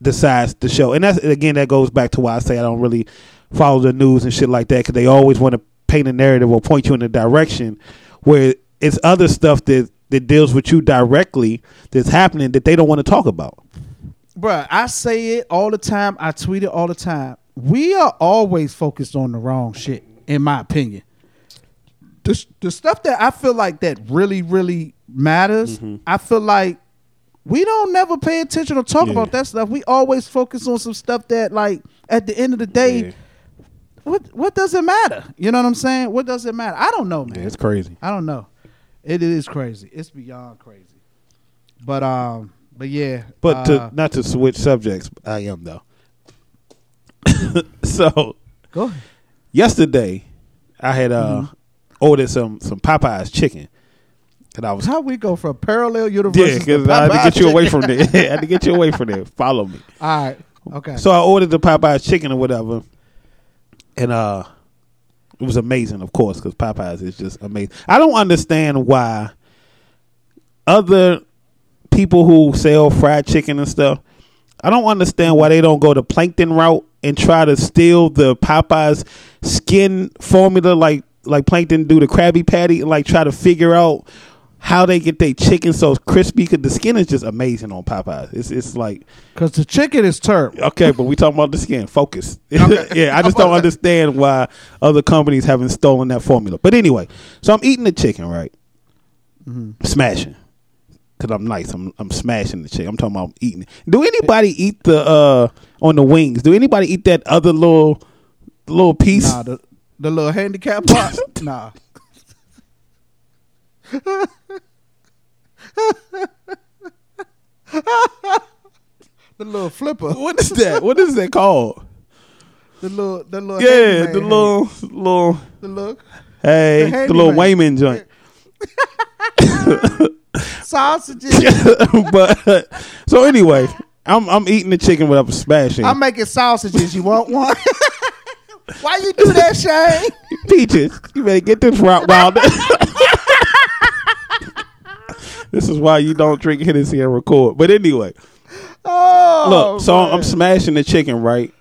decides to show, and that's again that goes back to why I say I don't really follow the news and shit like that because they always want to paint a narrative or point you in a direction where it's other stuff that that deals with you directly that's happening that they don't want to talk about. Bruh, I say it all the time. I tweet it all the time. We are always focused on the wrong shit, in my opinion. The, the stuff that I feel like that really, really matters, Mm-hmm. I feel like we don't never pay attention or talk Yeah. about that stuff. We always focus on some stuff that, like, at the end of the day, Yeah. what what does it matter? You know what I'm saying? What does it matter? I don't know, man. Yeah, it's crazy. I don't know. It is crazy. It's beyond crazy. But um, but yeah. But uh, to not to switch subjects, I am though. (coughs) so go ahead. yesterday, I had uh Mm-hmm. ordered some some Popeyes chicken, and I was How we go from parallel yeah, because I had to get you away from there. (laughs) I had to get you away from there. Follow me. (laughs) All right. Okay. So I ordered the Popeyes chicken or whatever, and uh, it was amazing, of course, because Popeyes is just amazing. I don't understand why other people who sell fried chicken and stuff. I don't understand why they don't go the plankton route and try to steal the Popeyes skin formula like like plankton do the Krabby Patty and like try to figure out how they get their chicken so crispy because the skin is just amazing on Popeyes. It's it's like Because the chicken is turp. Okay, but we talking about the skin. Focus. (laughs) yeah, I just don't (laughs) understand why other companies haven't stolen that formula. But anyway, so I'm eating the chicken, right? Mm-hmm. Smashing. Cause I'm nice. I'm I'm smashing the chicken. I'm talking about eating. Do anybody eat the uh on the wings? Do anybody eat that other little little piece? Nah, the the little handicap box. (laughs) nah. (laughs) the little flipper. What is that? What is that called? The little the little Yeah, the little little the little hey, The the, little. Wayman joint. (laughs) (laughs) sausages. (laughs) but so anyway, I'm I'm eating the chicken without smashing. I'm making sausages. You want one? (laughs) Why you do that, Shane? Peaches, you better get this route wild. this is why you don't drink Hennessy and record. But anyway, Oh, look, so I'm smashing the chicken, right?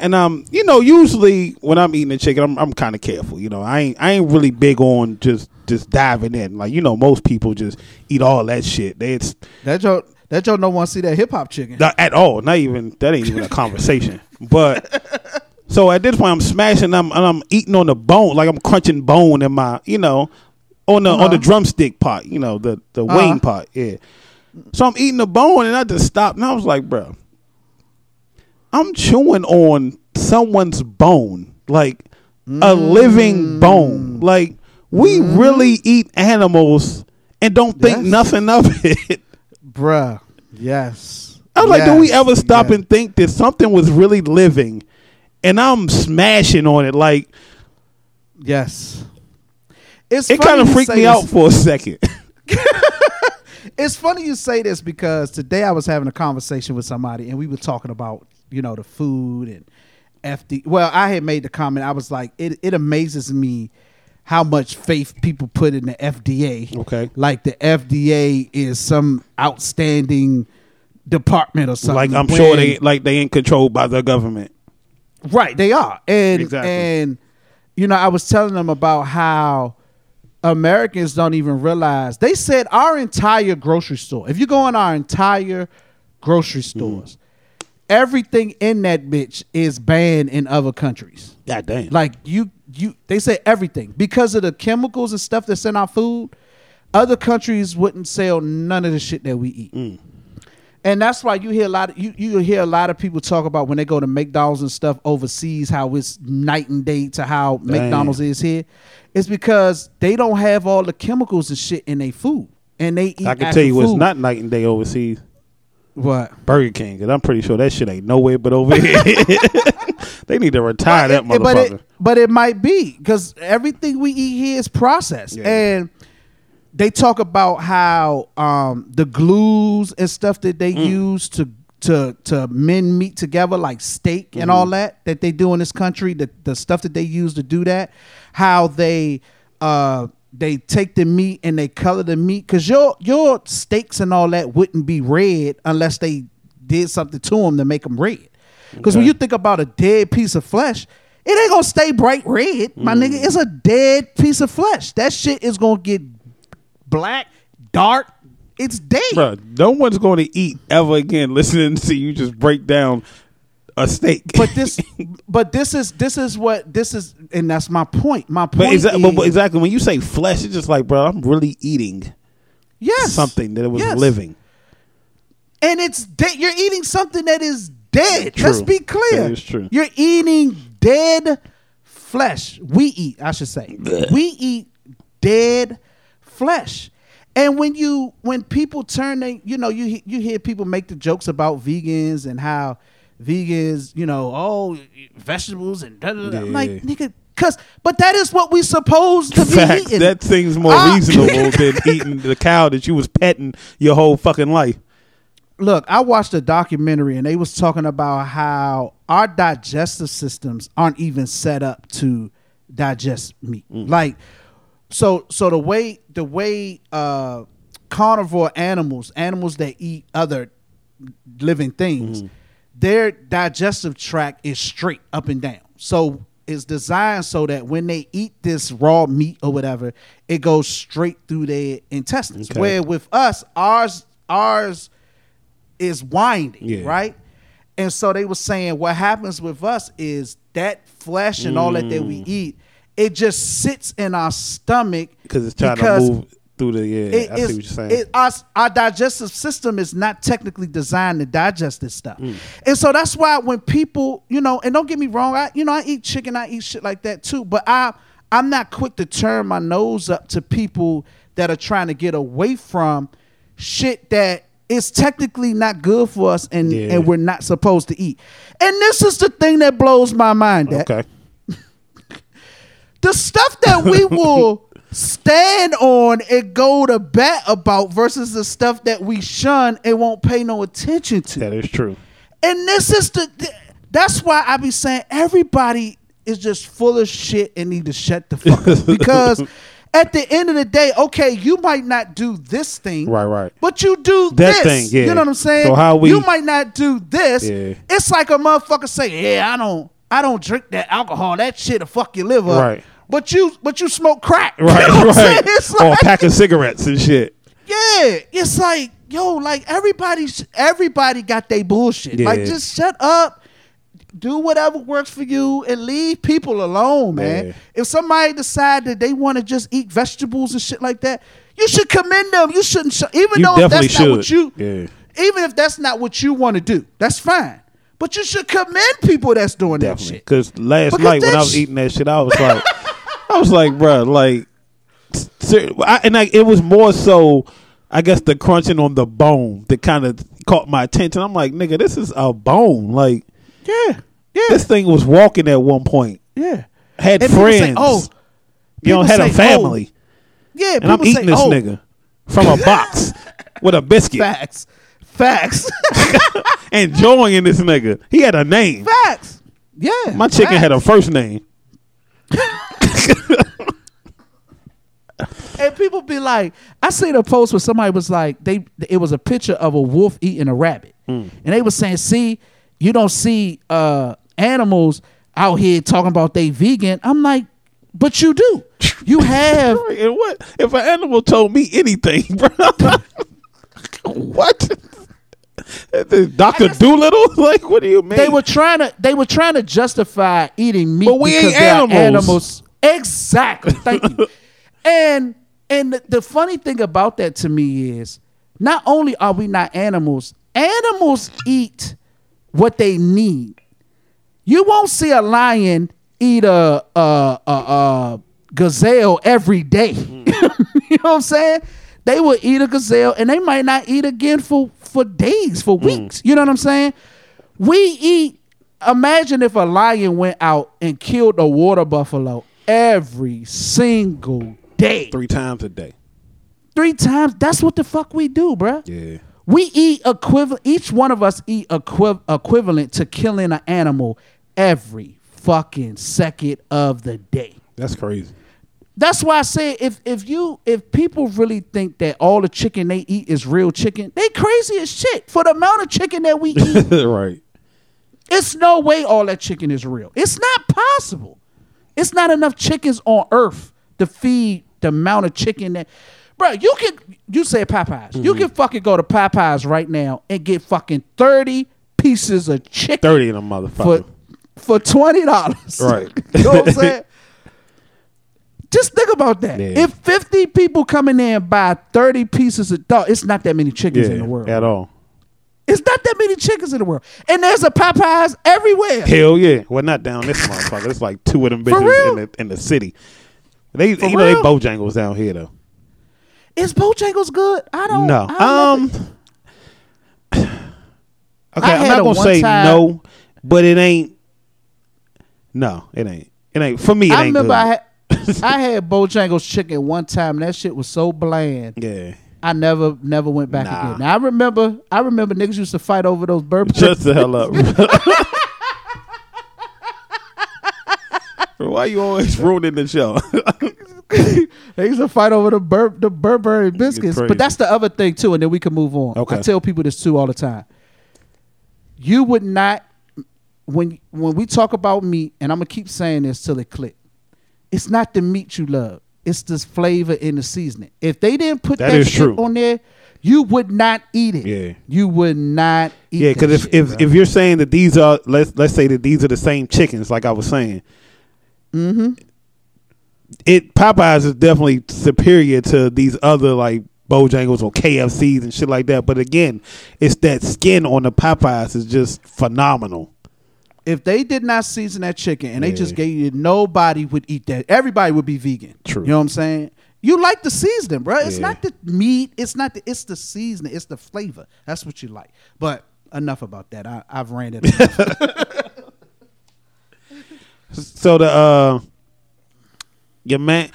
And um, you know, usually when I'm eating the chicken, I'm I'm kind of careful. You know, I ain't I ain't really big on just just diving in. Like you know, most people just eat all that shit. They it's that Joe. That Joe don't want to see that hip hop chicken. not at all. Not even that ain't even a conversation. But so at this point, I'm smashing. I'm and I'm eating on the bone, like I'm crunching bone in my, you know, on the on the Uh-huh. drumstick part, you know, the the Uh-huh. wing part. Yeah. So I'm eating the bone, and I just stopped, and I was like, bro, I'm chewing on someone's bone, like a living mm. bone. Like we mm-hmm. really eat animals and don't think Yes. nothing of (laughs) it. Bruh. Yes. I was like, do we ever stop Yes. and think that something was really living, and I'm smashing on it? Like Yes. It's it kind of freaked me out for a second. (laughs) It's funny you say this because today I was having a conversation with somebody and we were talking about, you know, the food and FD. Well, I had made the comment. I was like, it, it amazes me how much faith people put in the FDA. Okay. Like the FDA is some outstanding department or something. like I'm sure they like they ain't controlled by the government. Right, they are. And Exactly. and you know, I was telling them about how Americans don't even realize. They said our entire grocery store. If you go in our entire grocery Mm-hmm. stores, everything in that bitch is banned in other countries. God damn. Like you you they say everything because of the chemicals and stuff that's in our food. Other countries wouldn't sell none of the shit that we eat. Mm. And that's why you hear a lot of you you hear a lot of people talk about when they go to McDonald's and stuff overseas how it's night and day to how McDonald's is here. It's because they don't have all the chemicals and shit in their food. And they eat I can tell you what's food. not night and day overseas. What Burger King, because I'm pretty sure that shit ain't nowhere but over here. (laughs) they need to retire that it- but motherfucker. it, but it might be because everything we eat here is processed, Yeah. and they talk about how um, the glues and stuff that Mm. they use to to to mend meat together, like steak and all Mm-hmm. that that they do in this country, the the stuff that they use to do that, how they uh they take the meat and they color the meat because your your steaks and all that wouldn't be red unless they did something to them to make them red. Because when you think about a dead piece of flesh, it ain't gonna stay bright red, my Mm. nigga. It's a dead piece of flesh. That shit is gonna get black, dark. It's dead. Bro, no one's going to eat ever again (laughs) listening to you just break down a steak. But this, (laughs) but this is this is what this is, and that's my point. My point But, exa- is, but, exactly when you say flesh, it's just like, bro, I'm really eating yes, something that was Yes. living. and it's dead. You're eating something that is dead. True. Let's be clear. That is true. You're eating dead flesh. We eat, I should say. We eat dead flesh. And when you when people turn they you know you you hear people make the jokes about vegans and how vegans you know all vegetables and da, da, da. I'm like nigga cuz but that is what we supposed to be eating. that seems more Ah. reasonable (laughs) than eating the cow that you was petting your whole fucking life. look, I watched a documentary and they was talking about how our digestive systems aren't even set up to digest meat. Like so so the way the way uh carnivore animals, animals that eat other living things, their digestive tract is straight up and down. So it's designed so that when they eat this raw meat or whatever, it goes straight through their intestines. Okay. Where with us, ours ours is winding, Yeah. right? And so they were saying what happens with us is that flesh and all that that we Mm. eat, it just sits in our stomach Because it's trying to move through the yeah. it I see what you're saying. it- our, our digestive system is not technically designed to digest this stuff, Mm. and so that's why when people, you know, and don't get me wrong, I you know I eat chicken, I eat shit like that too, but I I'm not quick to turn my nose up to people that are trying to get away from shit that is technically not good for us and Yeah. and we're not supposed to eat. And this is the thing that blows my mind. That okay. (laughs) the stuff that we (laughs) will stand on and go to bat about versus the stuff that we shun and won't pay no attention to. That is true. And this is the that's why I be saying everybody is just full of shit and need to shut the fuck up (laughs) because at the end of the day, okay, you might not do this thing, Right, right. But you do That this. thing, yeah. You know what I'm saying? So how we- you might not do this. Yeah. It's like a motherfucker say, "Yeah, I don't, I don't drink that alcohol. That shit'll fuck your liver." Right. But you, but you smoke crack. Right, (laughs) You know right. It's or a pack of cigarettes and shit. yeah, it's like yo, like everybody, everybody got their bullshit. Like just shut up, do whatever works for you, and leave people alone, man. Yeah. If somebody decide that they want to just eat vegetables and shit like that, you should commend them. You shouldn't, sh- even You though if that's definitely not what you. Yeah. even if that's not what you want to do, that's fine. But you should commend people that's doing that shit. Because last Because night when I was eating that shit, I was like, (laughs) I was like, bro, like, ser- I, and like it was more so, I guess the crunching on the bone that kind of caught my attention. I'm like, nigga, this is a bone. Like Yeah, yeah, this thing was walking at one point. yeah. Had And friends. say, oh, you know, had a say, oh. family, yeah. and I'm eating say, this oh, nigga from a box (laughs) with a biscuit, Facts, facts, (laughs) enjoying this nigga. He had a name. facts. Yeah, My chicken had a first name. And people be like, I seen a post where somebody was like, they it was a picture of a wolf eating a rabbit, and they was saying, see, you don't see uh, animals out here talking about they vegan. I'm like, but you do. You (laughs) have And what if an animal told me anything, (laughs) bro? what? Doctor Dolittle? (laughs) Like, what do you mean? they were trying to they were trying to justify eating meat But we ain't are animals. Exactly. Thank you. and and the, the funny thing about that to me is not only are we not animals, animals eat what they need. You won't see a lion eat a a, a, a gazelle every day. (laughs) Mm. you know what I'm saying? They will eat a gazelle and they might not eat again for for days, for mm. weeks. You know what I'm saying? We eat. Imagine if a lion went out and killed a water buffalo every single day, Three times a day. three times. That's what the fuck we do, bruh. Yeah. We eat equivalent. Each one of us eat equiv- equivalent to killing an animal every fucking second of the day. That's crazy. That's why I say if if you if people really think that all the chicken they eat is real chicken, they crazy as shit. For the amount of chicken that we eat, (laughs) right. it's no way all that chicken is real. It's not possible. It's not enough chickens on earth to feed the amount of chicken that Bro, you can you say Popeyes. You Mm-hmm. can fucking go to Popeyes right now and get fucking 30 pieces of chicken 30 in a motherfucker. for for twenty dollars. (laughs) Right. you know what I'm saying? (laughs) Just think about that. Yeah. If 50 people come in there and buy 30 pieces of dog, it's not that many chickens yeah, in the world. at all. It's not that many chickens in the world. And there's a Popeyes everywhere. Hell yeah. Well, not down this motherfucker. It's like two of them bitches in the in the city. They For you know real? they Bojangles down here though. Is Bojangles good? I don't know. No. I Um. (sighs) Okay, I I'm not gonna say one-time- no, but it ain't. No, it ain't. It ain't for me. It I ain't remember good. I had (laughs) I had Bojangles chicken one time and that shit was so bland. yeah, I never never went back Nah. again. Now I remember I remember niggas used to fight over those burp shut the hell up. (laughs) Why you always (laughs) ruining the show? (laughs) They used to fight over the bur- the Burberry biscuits. But that's the other thing too, and then we can move on. Okay. I tell people this too all the time. You would not when when we talk about meat, and I'm gonna keep saying this till it click. It's not the meat you love; it's this flavor in the seasoning. If they didn't put That that, is shit true. on there, you would not eat it. Yeah. you would not eat. yeah, because if shit, if, bro. if you're saying that these are let's let's say that these are the same chickens, like I was saying, mm-hmm. it Popeyes is definitely superior to these other like Bojangles or KFCs and shit like that. But again, it's that skin on the Popeyes is just phenomenal. if they did not season that chicken and they just gave you, nobody would eat that. Everybody would be vegan. True. You know what I'm saying? You like the seasoning, bro. It's Yeah. not the meat. It's not the. It's the seasoning. It's the flavor. That's what you like. But enough about that. I, I've ranted. (laughs) So the uh your man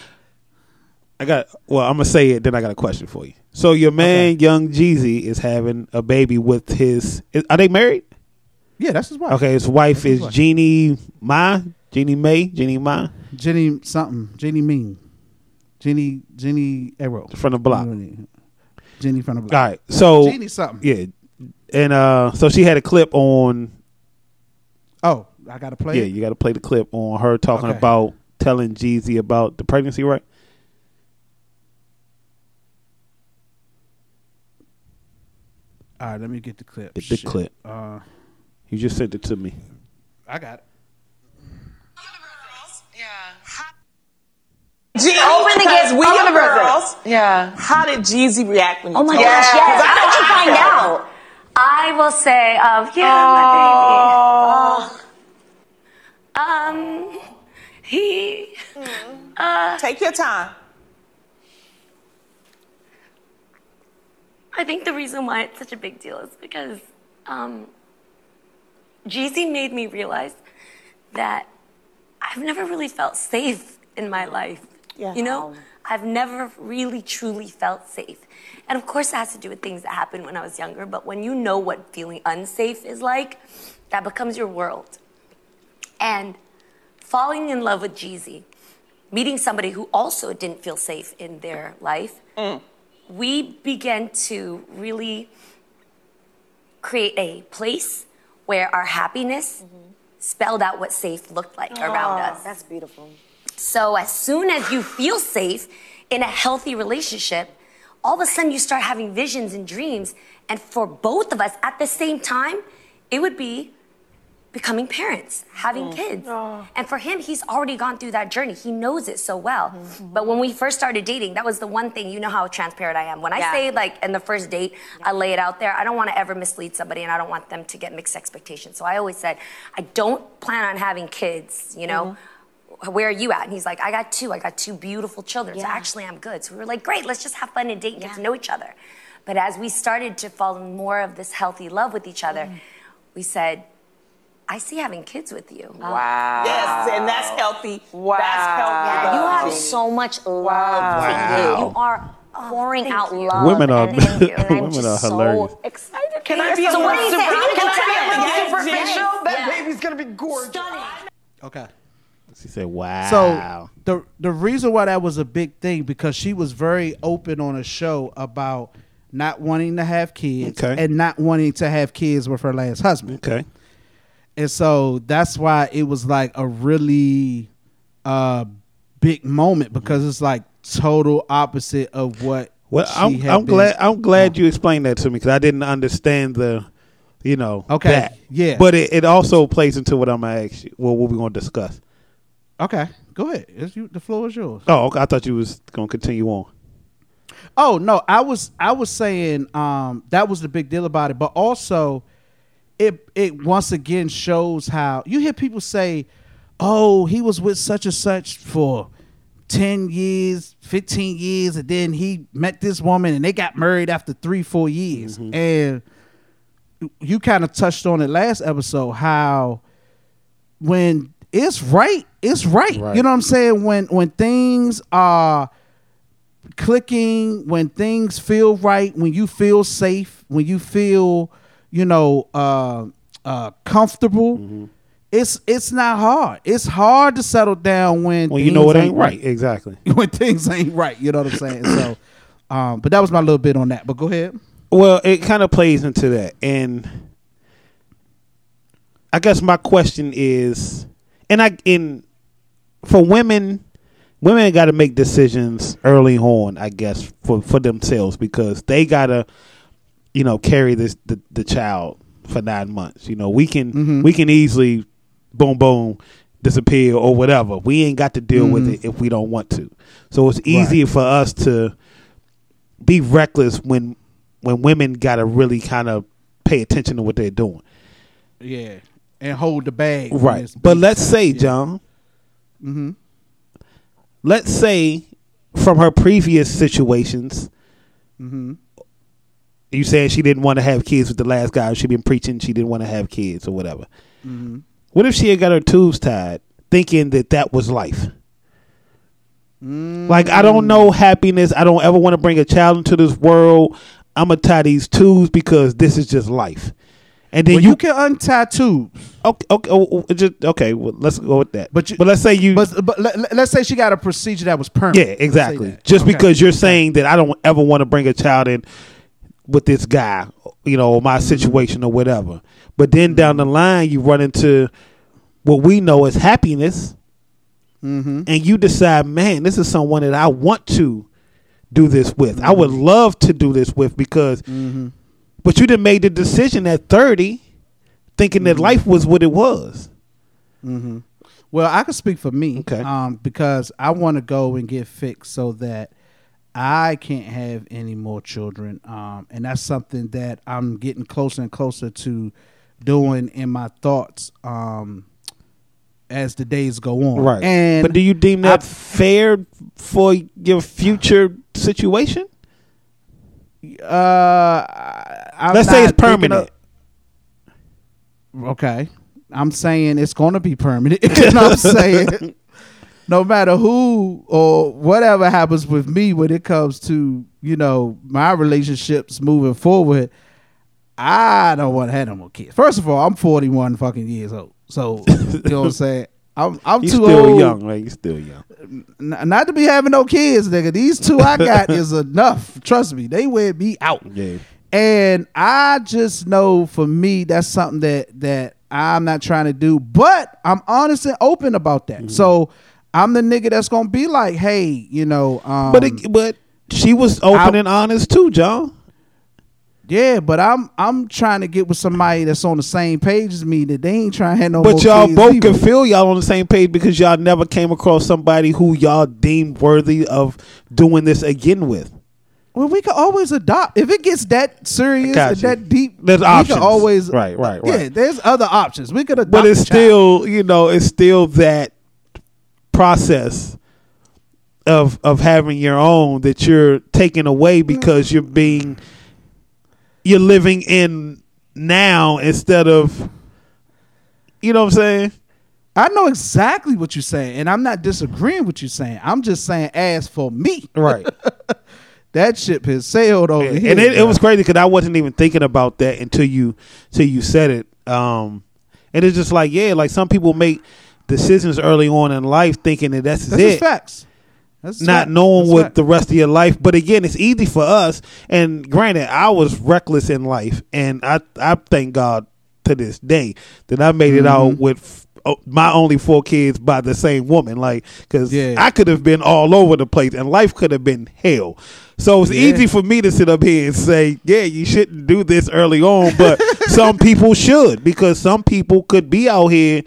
I got well, I'm gonna say it, then I got a question for you. So your man Young Jeezy is having a baby with his is- are they married? yeah, that's his wife. Okay, his wife That's his is wife. Jeannie Ma, Jeannie May, Jeannie Ma Jenny something. Jenny Mean. Jenny Jenny Arrow from the block. Jenny from the block. All right. So Jeannie something. yeah. And uh so she had a clip on Oh, I gotta play. yeah, it? you got to play the clip on her talking Okay. about telling Jeezy about the pregnancy, right? All right, let me get the clip. Get the Shit. clip. Uh, You just sent it to me. I got it. Open the gates. We Open the are girls. Yeah. How did Jeezy react when you Oh my told gosh, him? yes. 'Cause I want to find (laughs) out. I will say, um, yeah, my baby. Um, he, uh, Take your time. I think the reason why it's such a big deal is because, um, Jeezy made me realize that I've never really felt safe in my life. Yeah. You know, I've never really truly felt safe. And of course, it has to do with things that happened when I was younger, but when you know what feeling unsafe is like, that becomes your world. And falling in love with Jeezy, meeting somebody who also didn't feel safe in their life, mm. we began to really create a place where our happiness mm-hmm. spelled out what safe looked like oh, around us. That's beautiful. So as soon as you feel safe in a healthy relationship, all of a sudden you start having visions and dreams. And for both of us at the same time, it would be becoming parents, having mm. kids. Oh. And for him, he's already gone through that journey. He knows it so well. Mm-hmm. But when we first started dating, that was the one thing, you know how transparent I am. When I Yeah. say, like, in the first date, I lay it out there, I don't want to ever mislead somebody and I don't want them to get mixed expectations. So I always said, I don't plan on having kids, you know? Mm-hmm. Where are you at? And he's like, I got two. I got two beautiful children. So actually, I'm good. So we were like, great, let's just have fun and date and get to know each other. But as we started to fall in more of this healthy love with each other, mm-hmm. we said, I see having kids with you. Wow. Yes, and that's healthy. Wow. That's healthy. Yeah, you have so much love Wow. for you. You are pouring thank out you. love. Women are- (laughs) and, and, and women are hilarious. So excited. Can I be a so little what do super- think? Can I be a little Yes, superficial? yes, That yes. baby's gonna be gorgeous. Okay. She said, "Wow." So the the reason why that was a big thing because she was very open on a show about not wanting to have kids Okay. and not wanting to have kids with her last husband. okay, And so that's why it was like a really uh big moment because it's like total opposite of what well, I'm, I'm glad. I'm glad you explained that to me because I didn't understand the, you know, Okay, that. yeah. But it, it also plays into what I'm gonna ask you. Well, what we're gonna discuss. Okay, go ahead. It's you, the floor is yours. Oh, okay. I thought you was gonna continue on. Oh no, I was I was saying um that was the big deal about it, but also it it once again shows how you hear people say, "Oh, he was with such and such for 10 years, 15 years and then he met this woman and they got married after 3 4 years." Mm-hmm. And you kind of touched on it last episode how when it's right, it's right. Right. You know what I'm saying? When when things are clicking, when things feel right, when you feel safe, when you feel, you know, uh, uh, comfortable, Mm-hmm. it's it's not hard. It's hard to settle down when Well, you know it things ain't right. Exactly. (laughs) when things ain't right. You know what I'm saying? so, um, but that was my little bit on that. But go ahead. Well, it kind of plays into that, and I guess my question is, and I in for women, women got to make decisions early on. I guess for for themselves because they gotta, you know, carry this the, the child for nine months. You know, we can mm-hmm. we can easily boom boom disappear or whatever. We ain't got to deal with mm-hmm. it if we don't want to. So it's easier for us to be reckless when when women got to really kind of pay attention to what they're doing. Yeah, and hold the bag. Right. But let's say, Yeah. John, mm-hmm. let's say from her previous situations, Mm-hmm. You saying she didn't want to have kids with the last guy. She been preaching she didn't want to have kids or whatever. Mm-hmm. What if she had got her tubes tied, thinking that that was life? Mm. Like I don't know happiness. I don't ever want to bring a child into this world. I'm gonna tie these tubes because this is just life. And then Well, you, you, can untie tubes. okay, okay, oh, oh, just okay. Well, let's go with that. But you- but let's say you, But but let, let's say she got a procedure that was permanent. yeah, exactly. Just Okay. because you're saying that I don't ever want to bring a child in with this guy, you know, my Mm-hmm. situation or whatever. But then down the line, you run into what we know as happiness, Mm-hmm. and you decide, man, this is someone that I want to do this with. I Mm-hmm. would love to do this with because, but you didn't made the decision at thirty, thinking Mm-hmm. that life was what it was. Well, I can speak for me. Okay. Um, because I want to go and get fixed so that I can't have any more children. Um, and that's something that I'm getting closer and closer to doing in my thoughts. Um, as the days go on. Right. And but do you deem that I- fair for your future situation? uh, I- Let's say it's permanent. of- okay. I'm saying it's going to be permanent. (laughs) you know what I'm saying? (laughs) no matter who or whatever happens with me when it comes to, you know, my relationships moving forward, I don't want to have no more kids. First of all, I'm 41 fucking years old. So, (laughs) you know what I'm saying? I'm I'm You too still old young, right? You still young. n- not to be having no kids, nigga. These two I got is (laughs) enough. Trust me, they wear me out. Yeah. And I just know for me, that's something that that I'm not trying to do. But I'm honest and open about Mm-hmm. that. So I'm the nigga that's gonna be like, hey, you know, um, But it, but she was open I- and honest too, John. Yeah, but I'm I'm trying to get with somebody that's on the same page as me that they ain't trying to have no. But y'all both either. can feel y'all on the same page because y'all never came across somebody who y'all deemed worthy of doing this again with. Well, we can always adopt if it gets that serious and that deep. There's we options. can always Right, right, right. Yeah, there's other options. We could adopt. But it's still, you know, it's still that process of of having your own that you're taking away because you're being you're living in now instead of you know what I'm saying? I know exactly what you're saying, and I'm not disagreeing with you saying. I'm just saying, as for me, Right. (laughs) that ship has sailed over here. and it, it was crazy because I wasn't even thinking about that until you until you said it. Um, and it's just like yeah, like some people make decisions early on in life thinking that that's, That's it, facts. That's not fact. knowing That's what fact. the rest of your life. But again, it's easy for us. And granted, I was reckless in life, and I I thank God to this day that I made it out Mm-hmm. with. f- oh, My only four kids by the same woman, like, because Yeah. I could have been all over the place, and life could have been hell. So it's Yeah. easy for me to sit up here and say, "Yeah, you shouldn't do this early on," but (laughs) some people should because some people could be out here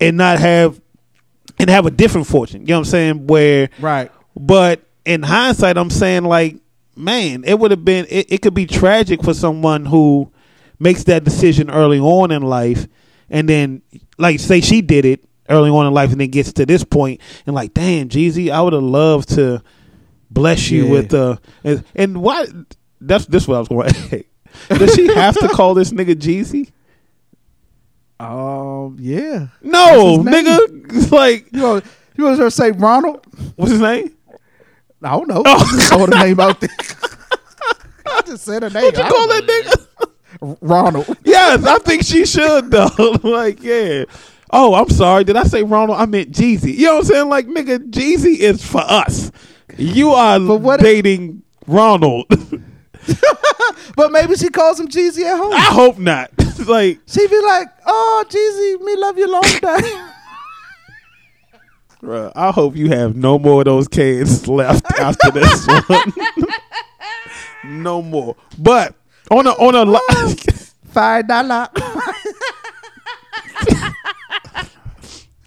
and not have and have a different fortune. You know what I'm saying? Where Right. but in hindsight, I'm saying like, man, it would have been it, it could be tragic for someone who makes that decision early on in life and then like say she did it early on in life and then gets to this point and like, damn, Jeezy, I would have loved to bless you Yeah. with uh and, and why that's this what I was going (laughs) to Does she have to call this nigga Jeezy? Um. Yeah. No, That's his name. nigga. It's (laughs) like You want you want to say Ronald? what's his name? I don't know. Oh. I the name out there. (laughs) I just said a name. What you call that nigga? (laughs) Ronald. Yes, I think she should though. like, yeah. Oh, I'm sorry. Did I say Ronald? I meant Jeezy. You know what I'm saying? Like, nigga, Jeezy is for us. You are But what- dating Ronald. (laughs) But maybe she calls him Jeezy at home. I hope not. (laughs) like, She be like, "Oh, Jeezy, me love you long time." (laughs) bruh, I hope you have no more of those kids left after this one. no more. But on a on a li- Five dollar.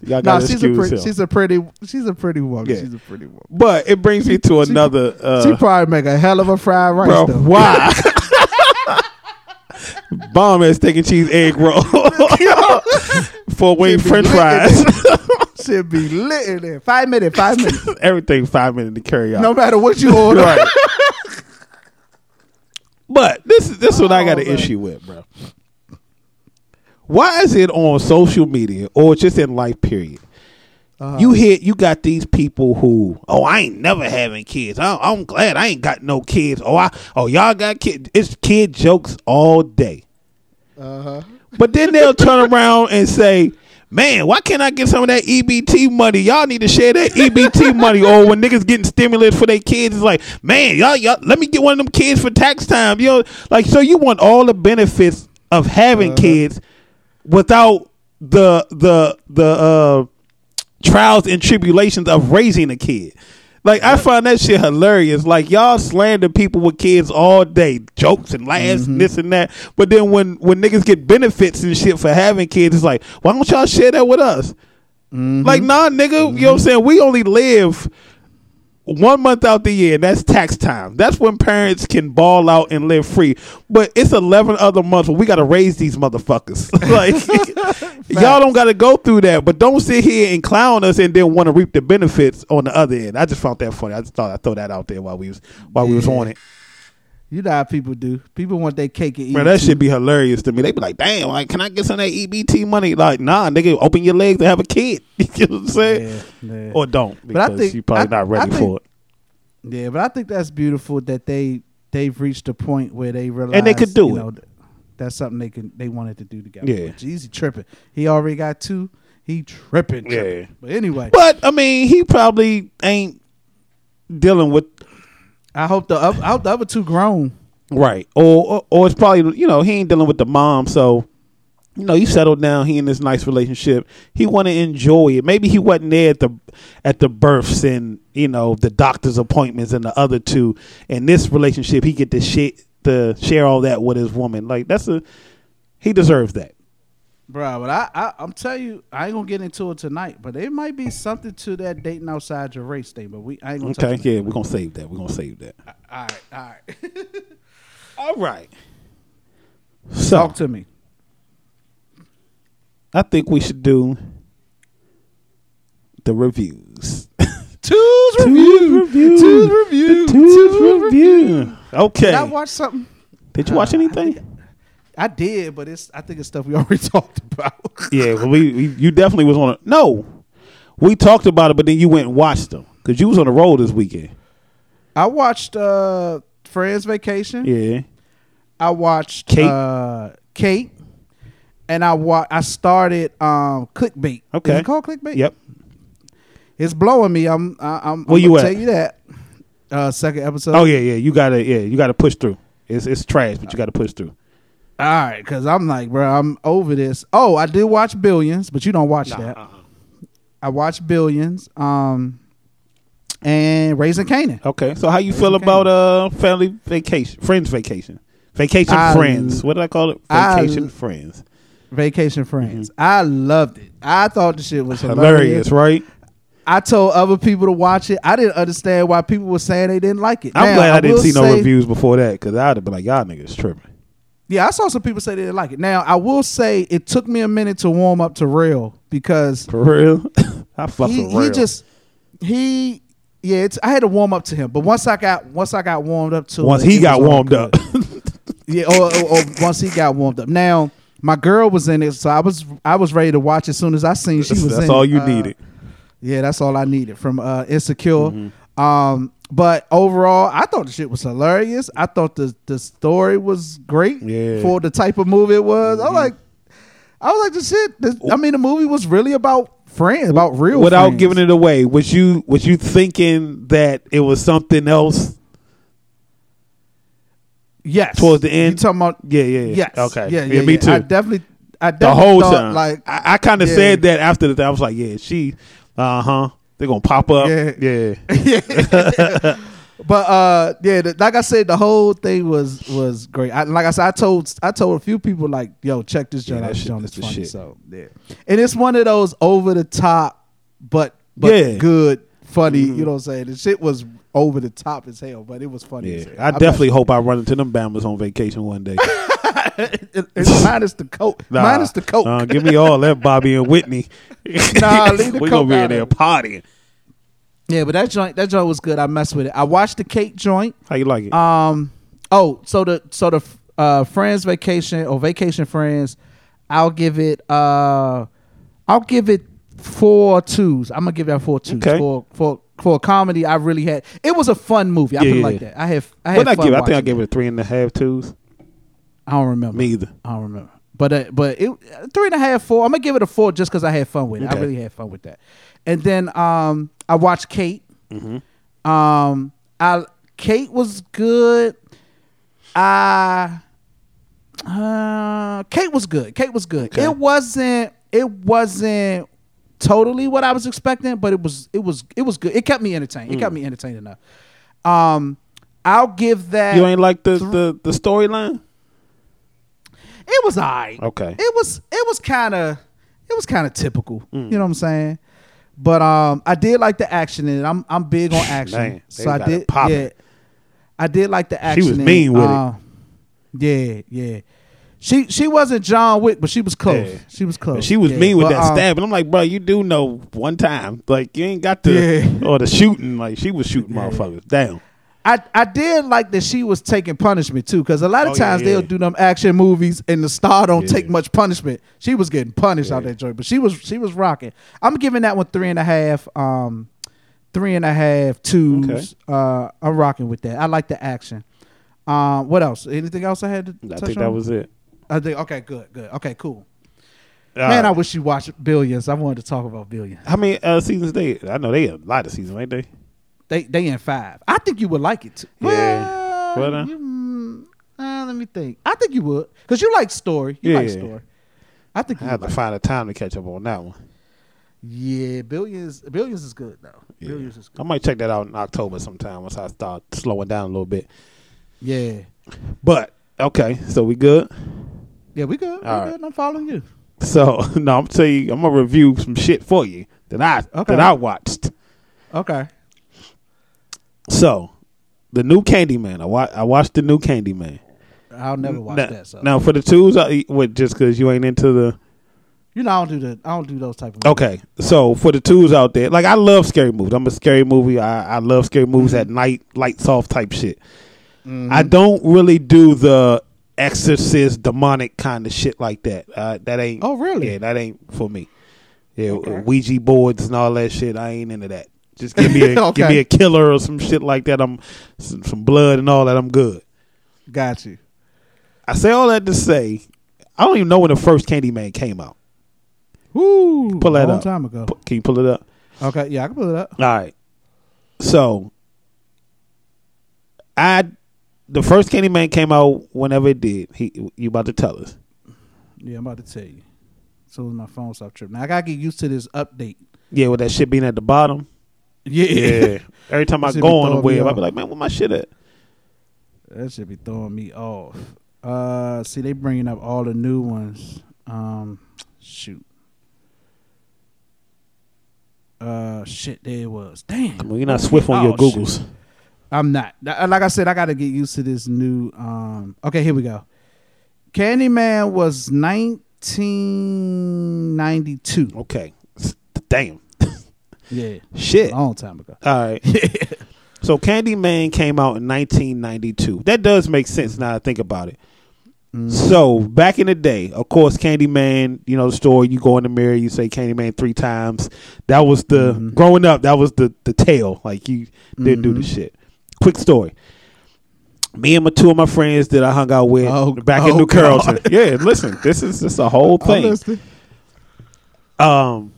Y'all No, she's a pretty. She's a pretty. She's a pretty woman. Yeah. She's a pretty woman. But it brings me to another. Uh, she probably make a hell of a fried rice bro, though. why? (laughs) (laughs) Bomb ass steak and cheese egg roll. (laughs) Four wing French fries. Should be lit in there. Five minutes. Five minutes. Everything five minutes to carry out. No matter what you order. Right. But this is this is what I got an Oh, man. issue with, bro. Why is it on social media or just in life period? Uh-huh. You hear you got these people who oh I ain't never having kids. I, I'm glad I ain't got no kids. Oh I oh y'all got kids. It's kid jokes all day. Uh-huh. But then they'll turn (laughs) around and say, Man, why can't I get some of that EBT money? Y'all need to share that EBT (laughs) money. Or when niggas getting stimulus for their kids, it's like, man, y'all, y'all, let me get one of them kids for tax time. You know, like, so you want all the benefits of having kids without the the the uh, trials and tribulations of raising a kid. Like I find that shit hilarious. Like y'all slander people with kids all day, jokes and laughs and mm-hmm. this and that. But then when when niggas get benefits and shit for having kids, it's like, why don't y'all share that with us? Mm-hmm. Like nah, nigga, you know what I'm mm-hmm. saying? We only live one month out the year, and that's tax time. That's when parents can ball out and live free. But it's eleven other months where we got to raise these motherfuckers. (laughs) like (laughs) y'all don't got to go through that. But don't sit here and clown us and then want to reap the benefits on the other end. I just found that funny. I just thought I'd throw that out there while we was while we was on it. You know how people do. People want their cake and eat. Man, it that too. should be hilarious to me. They be like, "Damn, like, can I get some of that EBT money?" Like, nah, nigga, open your legs to have a kid. (laughs) you know what I'm saying? Yeah, yeah. Or don't But I think- you probably I- not ready think- for it. Yeah, but I think that's beautiful that they they've reached a point where they realize and they could do you know, th- that's something they can they wanted to do together. Yeah. Jeezy tripping. He already got two. He tripping. tripping. Yeah. But anyway, But I mean, he probably ain't dealing with I hope the other, I hope the other two grown. right, or, or or it's probably you know he ain't dealing with the mom, so you know he settled down. He in this nice relationship. He want to enjoy it. Maybe he wasn't there at the at the births and you know the doctor's appointments and the other two. In this relationship, he get to shit to share all that with his woman. Like that's a he deserves that. Bro, but I, I I'm telling you, I ain't gonna get into it tonight. But there might be something to that dating outside your race thing. But we I ain't gonna Okay, yeah, we're gonna save that. We're gonna save that. All right, all right. (laughs) All right. So Talk to me. I think we should do the reviews. (laughs) Two's review. Two's review. The Two's review. Okay. Did I watch something? Did you watch Uh, anything? I did, but it's I think it's stuff we (laughs) already talked about. Yeah, well, we, we you definitely was on. A, no, we talked about it, but then you went and watched them because you was on the road this weekend. I watched uh Friends Vacation. Yeah, I watched Kate. uh Kate. And I wa- I started um clickbait. Okay. Is it called clickbait? yep. It's blowing me. I'm I, I'm Where I'm you at? tell you that. Uh second episode. Oh yeah, yeah. You gotta yeah, you gotta push through. It's it's trash, but you gotta push through. All right, because I'm like, bro, I'm over this. Oh, I did watch Billions, but you don't watch that. uh-uh. I watched Billions, um, and Raising Kanan. Okay, so how you feel okay. about uh family vacation, friends vacation, vacation I- friends? What did I call it? I- Vacation friends. Vacation Friends. I loved it. I thought the shit was hilarious. Mm-hmm. Hilarious, right? I told other people to watch it. I didn't understand why people were saying they didn't like it. I'm Now, glad I, didn't will see no reviews before that because I'd have been like, y'all niggas tripping. Yeah, I saw some people say they didn't like it. Now, I will say it took me a minute to warm up to real because For real, (laughs) I fuck he, real. he just he yeah, it's I had to warm up to him. But once I got once I got warmed up to once it, he it got warmed up. (laughs) Yeah, or, or, or once he got warmed up. Now, my girl was in it, so I was I was ready to watch as soon as I seen she was that's in all it. you Uh, needed. Yeah, that's all I needed from uh Insecure. Mm-hmm. Um but overall, I thought the shit was hilarious. I thought the the story was great Yeah. Mm-hmm. for the type of movie it was. I'm like I was like the shit. This, I mean, the movie was really about friends, about real Without friends. giving it away, was you was you thinking that it was something else yes towards the end? You talking about Yeah, yeah, yeah. yes? Okay. yeah, Yeah, yeah, me too. I definitely, I the definitely whole thought, time. like I, I kind of said that after the. I was like, yeah, she, uh huh. They're gonna pop up. Yeah. (laughs) yeah. (laughs) But uh, yeah, the, like I said, the whole thing was was great. I, like I said, I told I told a few people like, "Yo, check this joint Yeah, out. This shit- joint is funny." shit. So yeah, and it's one of those over the top, but but Yeah. good, funny. You know what I'm saying? The shit was over the top as hell, but it was funny. as Yeah, hell. I definitely hope I run into them Bama's on vacation one day. (laughs) (laughs) Minus the coat. Nah, minus the coke. nah, give me all that Bobby and Whitney. (laughs) Nah, leave (laughs) the we coke gonna be in there partying. yeah, but that joint that joint was good. I messed with it. I watched the cake joint. How you like it? Um. Oh, so the so the uh, friends vacation or vacation friends, I'll give it. Uh, I'll give it four twos. I'm gonna give that four twos Okay. for for for a comedy. I really had. It was a fun movie. I Yeah, yeah. like that. I have. I had I give? I think I gave it a three and a half twos. I don't remember. Me either. I don't remember. But uh, but it three and a half, four. I'm gonna give it a four just because I had fun with it. I really had fun with that. And then um, I watched Kate. Mm-hmm. Um, I Kate was good. I uh, Kate was good. Kate was good. Okay. It wasn't. It wasn't totally what I was expecting, but it was. It was. It was good. It kept me entertained. It kept me entertained enough. Um, I'll give that. You ain't like the the, the storyline? It was alright. Okay. It was it was kind of it was kind of typical. Mm. You know what I'm saying? But um, I did like the action in it. I'm I'm big on action, Man, so I it did. Yeah, I did like the action. She was in mean with it. Uh, Yeah, yeah. She she wasn't John Wick, but she was close. Yeah. She was close. She was Yeah, mean with but, that um, stabbing. I'm like, bro, you do know one time. Like you ain't got the Yeah. (laughs) or the shooting. Like she was shooting motherfuckers down. I, I did like that she was taking punishment too, because a lot of Oh, times yeah. they'll do them action movies and the star don't Yeah. take much punishment. She was getting punished out that joint, but she was she was rocking. I'm giving that one three and a half, um, three and a half twos. Okay. Uh, I'm rocking with that. I like the action. Um, what else? Anything else I had to I think on? that was it. I think okay, good, good, okay, cool. Uh, Man, I wish you watched Billions. I wanted to talk about Billions. How many uh, seasons they? I know they a lot of seasons, ain't they? They they in five. I think you would like it too. Yeah. Well, Well, you, mm, uh, let me think. I think you would because you like story. You like Yeah. story. I think I you have to like find a time to catch up on that one. Yeah, billions. Billions is good though. Yeah. Billions is I might check that out in October sometime once I start slowing down a little bit. Yeah. But okay, so we good. Yeah, we good. We All good. I'm following you. So (laughs) no, I'm tell you, I'm gonna review some shit for you that I Okay. that I watched. Okay. So the new Candyman. I wa- I watched the new Candyman. I'll never watch now, that. So now for the twos, I, what just because you ain't into the you know I don't do the I don't do those type of. Okay, so for the twos out there, like I love scary movies. I'm a scary movie. I, I love scary movies Mm-hmm. at night, lights off type shit. I don't really do the exorcist, demonic kind of shit like that. Uh, that ain't. Oh, really? Yeah, that ain't for me. Yeah, Okay. Ouija boards and all that shit. I ain't into that. Just give me a (laughs) give me a killer or some shit like that. I'm some, some blood and all that. I'm good. Got you. I say all that to say, I don't even know when the first Candyman came out. Woo. Pull that up. long up. time ago. Can you pull it up? Okay. Yeah, I can pull it up. All right. So I the first Candyman came out whenever it did. He you about to tell us. Yeah, I'm about to tell you. So my phone stopped tripping. Now I gotta get used to this update. Yeah, with that shit being at the bottom. Yeah. Yeah. Every time I go on the web, I be like, man, where my shit at? That should be throwing me off. Uh, see, they bringing up all the new ones. Um, shoot. Uh, shit, there it was. Damn. Well, you're not swift on your Oh, shit. Googles. I'm not. Like I said, I got to get used to this new. Um, okay, here we go. Candyman was 1992. Okay. Damn. Yeah, Shit. a long time ago. All right. (laughs) so Candyman came out in 1992. That does make sense now I think about it. Mm-hmm. So back in the day, of course, Candyman, you know the story. You go in the mirror, you say Candyman three times. That was the mm-hmm. growing up. That was the the tale. Like you didn't do the mm-hmm. shit. Quick story. Me and my two of my friends that I hung out with Oh, back in oh, New God. Carrollton. Yeah, listen, this is this a whole thing um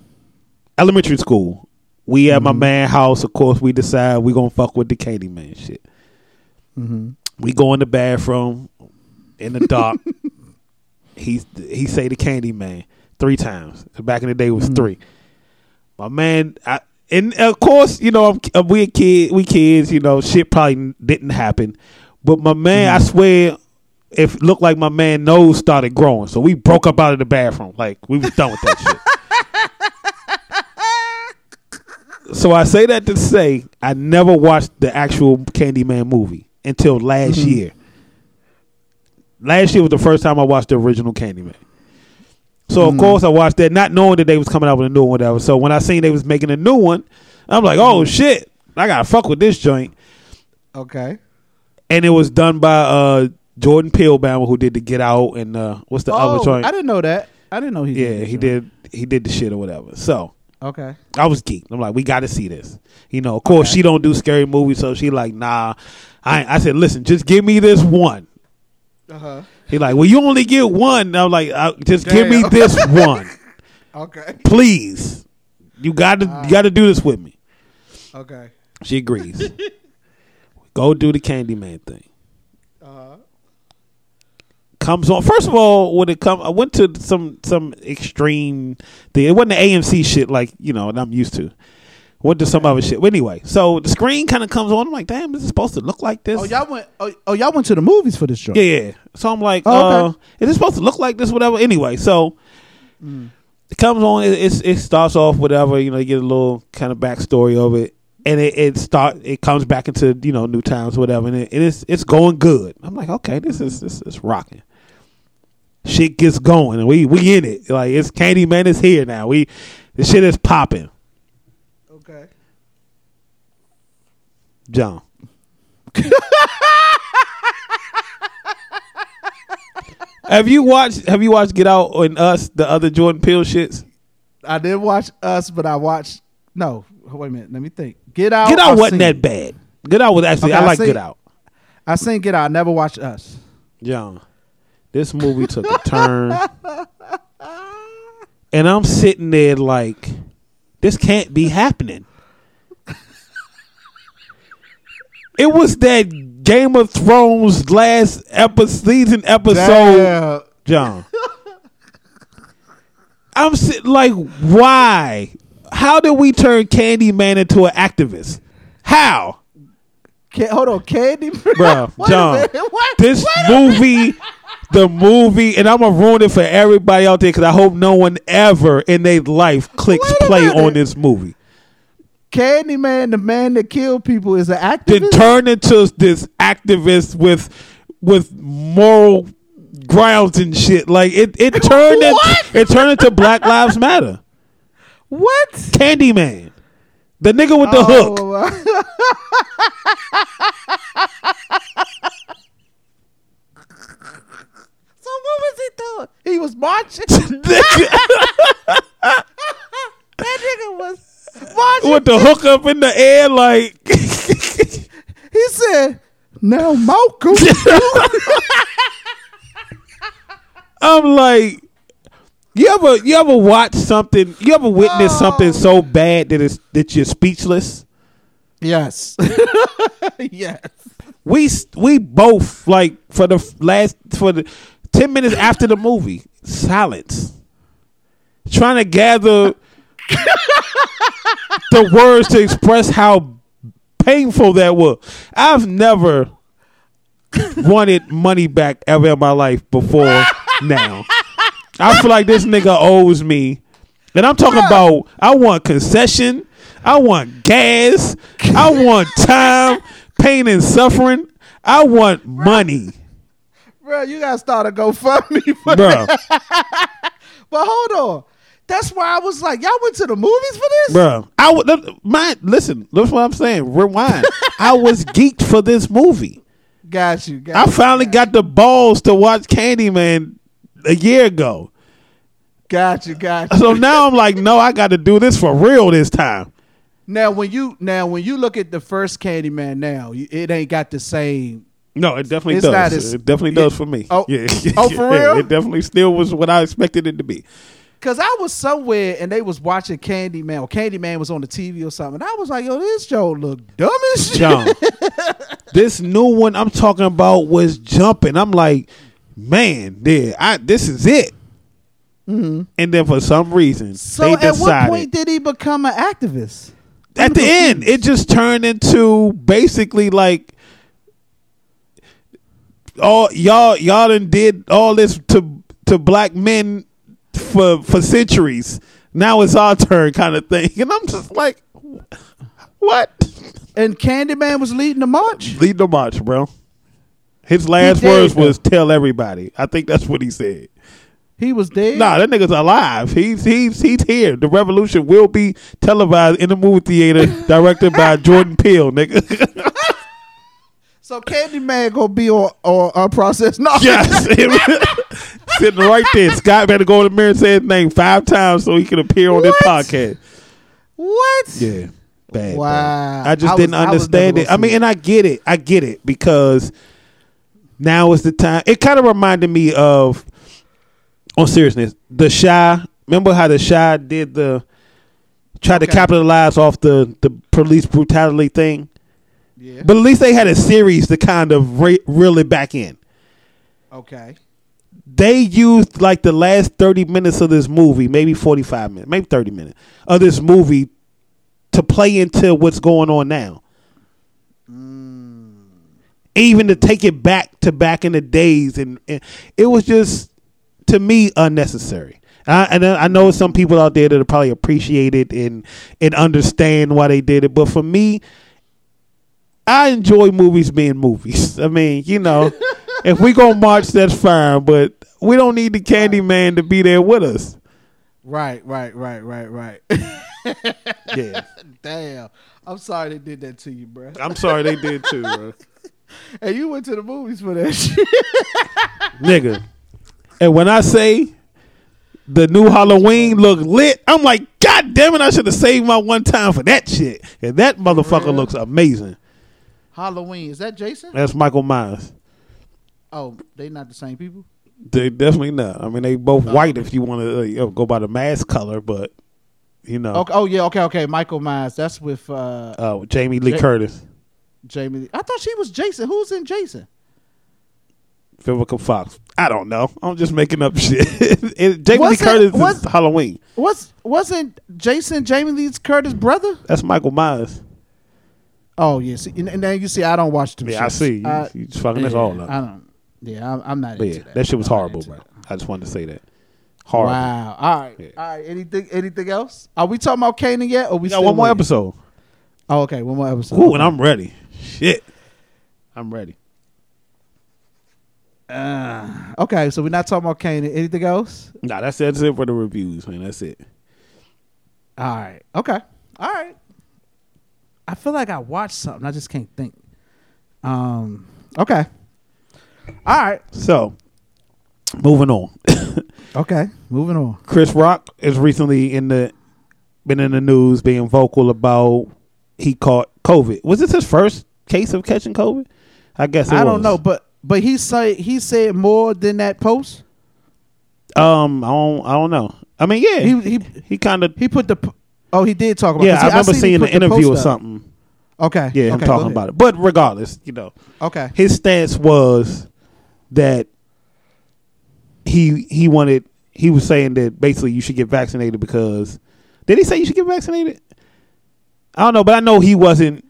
elementary school. We at my mm-hmm. man house, of course. We decide we gonna fuck with the Candyman shit. Mm-hmm. We go in the bathroom in the dark. (laughs) He's he say the Candyman three times. Back in the day, it was mm-hmm. three. My man, I, and of course, you know, I'm, uh, we a kid, we kids. You know, shit probably didn't happen. But my man, I swear, if it looked like my man nose started growing, so we broke up out of the bathroom. Like we was done with that (laughs) shit. So I say that to say I never watched the actual Candyman movie until last year. Last year was the first time I watched the original Candyman. So of course I watched that, not knowing that they was coming out with a new one, whatever. So when I seen they was making a new one, I'm like, oh shit, I gotta fuck with this joint. Okay. And it was done by uh, Jordan Peelbaum, who did the Get Out and uh, what's the other Oh, joint? I didn't know that. I didn't know he. yeah, did he that. did. He did the shit or whatever. So Okay. I was geeked. I'm like, we got to see this. You know, of course, she don't do scary movies, so she like, nah. I I said, listen, just give me this one. Uh-huh. He like, well, you only get one. And I'm like, uh, just give me this one, (laughs) Okay. please. You got to you got to do this with me. Okay. She agrees. (laughs) Go do the Candyman thing. Comes on. First of all, when it come, I went to some some extreme thing. It wasn't the AMC shit like you know, that I'm used to. Went to some other shit. But anyway, so the screen kind of comes on. I'm like, damn, is it supposed to look like this? Oh, y'all went. Oh, oh, y'all went to the movies for this joint. Yeah, yeah. So I'm like, Oh, okay. uh, is it supposed to look like this? Whatever. Anyway, so it comes on. It, it's, it starts off whatever. You know, you get a little kind of backstory of it, and it, it start. It comes back into you know new times, whatever, and it, it is it's going good. I'm like, okay, this is this is rocking. Shit gets going, and we we in it. Like it's Candyman is here now. We the shit is popping. Okay. John. (laughs) have you watched Have you watched Get Out and Us, the other Jordan Peele shits? I did watch Us, but I watched. No, wait a minute. Let me think. Get Out. Get Out I've wasn't seen. that bad. Get Out was actually Okay, I I like seen- Get Out. I seen Get Out. I never watched Us. John, this movie took a turn, and I'm sitting there like, this can't be happening. It was that Game of Thrones last episode, season episode. Damn. John. I'm sitting like, why? How did we turn Candyman into an activist? How? Ca- hold on, Candy. (laughs) Wait John, what? this movie, the movie, and I'm gonna ruin it for everybody out there because I hope no one ever in their life clicks Wait a play minute. on this movie. Candyman, the man that killed people, is an actor. Then activist. turn into this activist with with moral grounds and shit. Like it, it (laughs) turned What? it turned into Black Lives Matter. what? Candyman, the nigga with the oh. hook. (laughs) Oh, so what he was marching. (laughs) that nigga was marching. with the hook up in the air, like (laughs) He said, "Now, Malcolm." (laughs) I'm like, you ever you ever watch something? You ever witness something so bad that it's that you're speechless? yes. yes. We we both like for the last for the ten minutes after the movie, silence, trying to gather the words to express how painful that was. I've never wanted money back ever in my life before now. I feel like this nigga owes me. And I'm talking about I want concession, I want gas, I want time, pain and suffering. I want money. Bro, you gotta start a GoFundMe (laughs) for Bro, that. (laughs) But hold on. That's why I was like, y'all went to the movies for this? bro. I would my listen, that's what I'm saying. Rewind. (laughs) I was geeked for this movie. Got you. Got I you, finally got the balls to watch Candyman a year ago. got you. Got you. So now I'm like, no, I got to do this for real this time. Now when you now when you look at the first Candyman now, it ain't got the same. No, it definitely It's does. as- it definitely does for me. Oh. (laughs) yeah. Oh, for (laughs) real? It definitely still was what I expected it to be. Cause I was somewhere and they was watching Candyman or Candyman was on the TV or something. And I was like, yo, this Joe look dumb as shit. John, (laughs) this new one I'm talking about was jumping. I'm like, man, yeah, I this is it. And then for some reason, Mm-hmm. So they at what point did he become an activist? at the end, it just turned into basically like all y'all y'all done did all this to to black men for for centuries. Now it's our turn, kind of thing. (laughs) And I'm just like, what? And Candyman was leading the march. Lead the march, bro. His last dead, words though. was "tell everybody." I think that's what he said. He was dead. Nah, that nigga's alive. He's he's he's here. The revolution will be televised in the movie theater, directed by (laughs) Jordan Peele, nigga. (laughs) So Candyman gonna be on on unprocessed knowledge. yes, (laughs) (laughs) sitting right there. Scott better go in the mirror and say his name five times so he can appear on this What? podcast. What? Yeah, bad. Wow. bad. I just I didn't was- I was understand never it. I gonna mean, see and I get it. I get it because now is the time. It kind of reminded me of, on seriousness, the Chi. Remember how the Chi did the tried to capitalize off the the police brutality thing. Yeah. But at least they had a series to kind of re- reel it back in. Okay. They used like the last 30 minutes of this movie, maybe 45 minutes, maybe 30 minutes of this movie to play into what's going on now. Mm. Even to take it back to back in the days. And, and it was just, to me, unnecessary. I, and I I know some people out there that probably appreciate it and, and understand why they did it. But for me, I enjoy movies being movies. I mean, you know, (laughs) if we go march, that's fine, but we don't need the Candyman to be there with us. Right, right, right, right, right. (laughs) Yeah, Damn. I'm sorry they did that to you, bro. I'm sorry they did too, bro. And (laughs) you went to the movies for that shit. nigga. And when I say the new Halloween look lit, I'm like, God damn it! I should have saved my one time for that shit. And that motherfucker looks amazing. Halloween. Is that Jason? That's Michael Myers. Oh, they not the same people? They definitely not. I mean, they both white if you want to uh, you know, go by the mask color, but you know, Okay. Oh yeah, okay, okay. Michael Myers. That's with uh uh, Jamie Lee Ja- Curtis, Jamie. Lee- I thought she was Jason. Who's in Jason? Vivica Fox. I don't know. I'm just making up (laughs) shit. It- Jamie Lee What's it- Curtis what's- is Halloween. What's wasn't Jason Jamie Lee Curtis' brother? That's Michael Myers. Oh yeah, see, and, then you see, I don't watch them. Yeah, I see. You, I- you just fucking us yeah, all up. I don't. Yeah, I'm, I'm not But into yeah, that. that shit was I'm horrible, bro. that. I just wanted to say that. Horrible. Wow. All right. All right. Anything? Anything else? Are we talking about Kanan yet? Or we got one more waiting? episode. Oh, okay. One more episode. Ooh, and I'm ready. Shit. I'm ready. Uh, okay, so we're not talking about Kanan. Anything else? Nah, that's, that's it for the reviews, man. That's it. All right. Okay. All right. I feel like I watched something. I just can't think. Um. Okay. All right. So, moving on. (coughs) Okay. Moving on. Chris Rock is recently in the been in the news being vocal about he caught COVID. Was this his first case of catching COVID? I guess it I don't know, but but he say he said more than that post. Um, I don't. I don't know. I mean, yeah, He he he kind of. he put the. P- Oh, he did talk about. Yeah, 'cause I he- remember seen seeing an the interview or something. Okay. Yeah, him okay, go talking about it. But regardless, you know, Okay. his stance was that he he wanted he was saying that basically you should get vaccinated because did he say you should get vaccinated? I don't know, but I know he wasn't.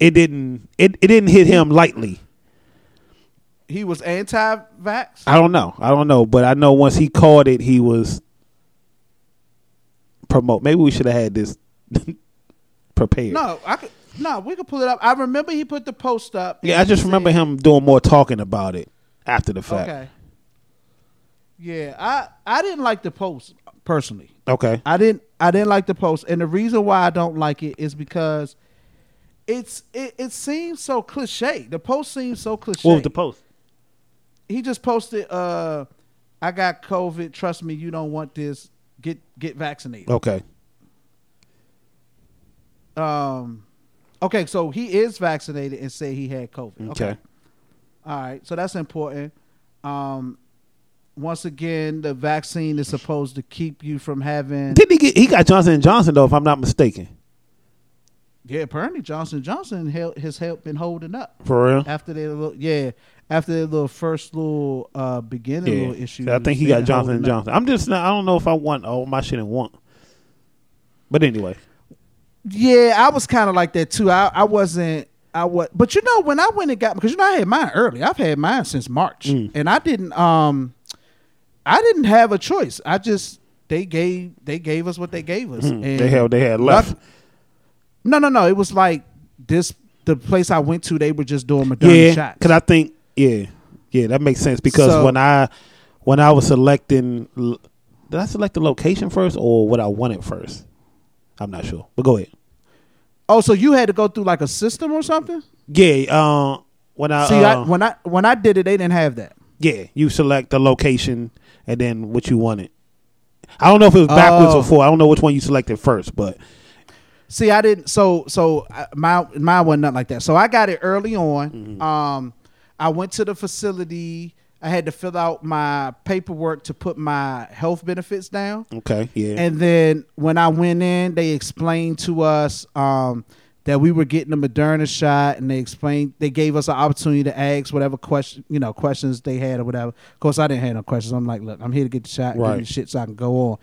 It didn't. It, it didn't hit him lightly. He was anti-vax. I don't know. I don't know, but I know once he caught it, he was promote. Maybe we should have had this (laughs) prepared. No, I could. No, we could pull it up. I remember he put the post up. Yeah, I just remember him doing more talking about it after the fact. Okay. Yeah, I I didn't like the post personally. Okay. I didn't I didn't like the post, and the reason why I don't like it is because it's it, it seems so cliche. The post seems so cliche. What was the post? he just posted, uh, "I got COVID. Trust me, you don't want this. Get get vaccinated." Okay. Um, okay, so he is vaccinated and say he had COVID. Okay. All right, so that's important. Um, once again, the vaccine is supposed to keep you from having. Did he get? He got Johnson and Johnson though, if I'm not mistaken. Yeah, apparently Johnson Johnson hel- has helped been holding up For real. after their little yeah after their little first little uh beginning Yeah. little issue. I think he got Johnson and Johnson. I'm just not. I don't know if I want all my shit in one. But anyway, Yeah, I was kind of like that too. I I wasn't. I was, but you know when I went and got because you know I had mine early. I've had mine since March, Mm. and I didn't. Um, I didn't have a choice. I just they gave they gave us what they gave us. Mm. And they had they had left. No, no, no. It was like this. The place I went to, they were just doing Moderna Yeah, shots. because I think yeah, yeah, that makes sense. Because So- when I when I was selecting, did I select the location first or what I wanted first? I'm not sure, but go ahead. oh, so you had to go through like a system or something? Yeah, uh, when I See, I, uh, when I when I did it, they didn't have that. yeah, you select the location and then what you wanted. I don't know if it was backwards Oh. or forward. I don't know which one you selected first, but See, I didn't. So, so uh, my mine wasn't nothing like that. So I got it early on. Mm-hmm. Um, I went to the facility. I had to fill out my paperwork to put my health benefits down. okay, yeah, And then when I went in, they explained to us um, that we were getting a Moderna shot, and they explained they gave us an opportunity to ask whatever question you know questions they had or whatever. Of course, I didn't have no questions. I'm like, look, I'm here to get the shot, give me Right. the shit so I can go on.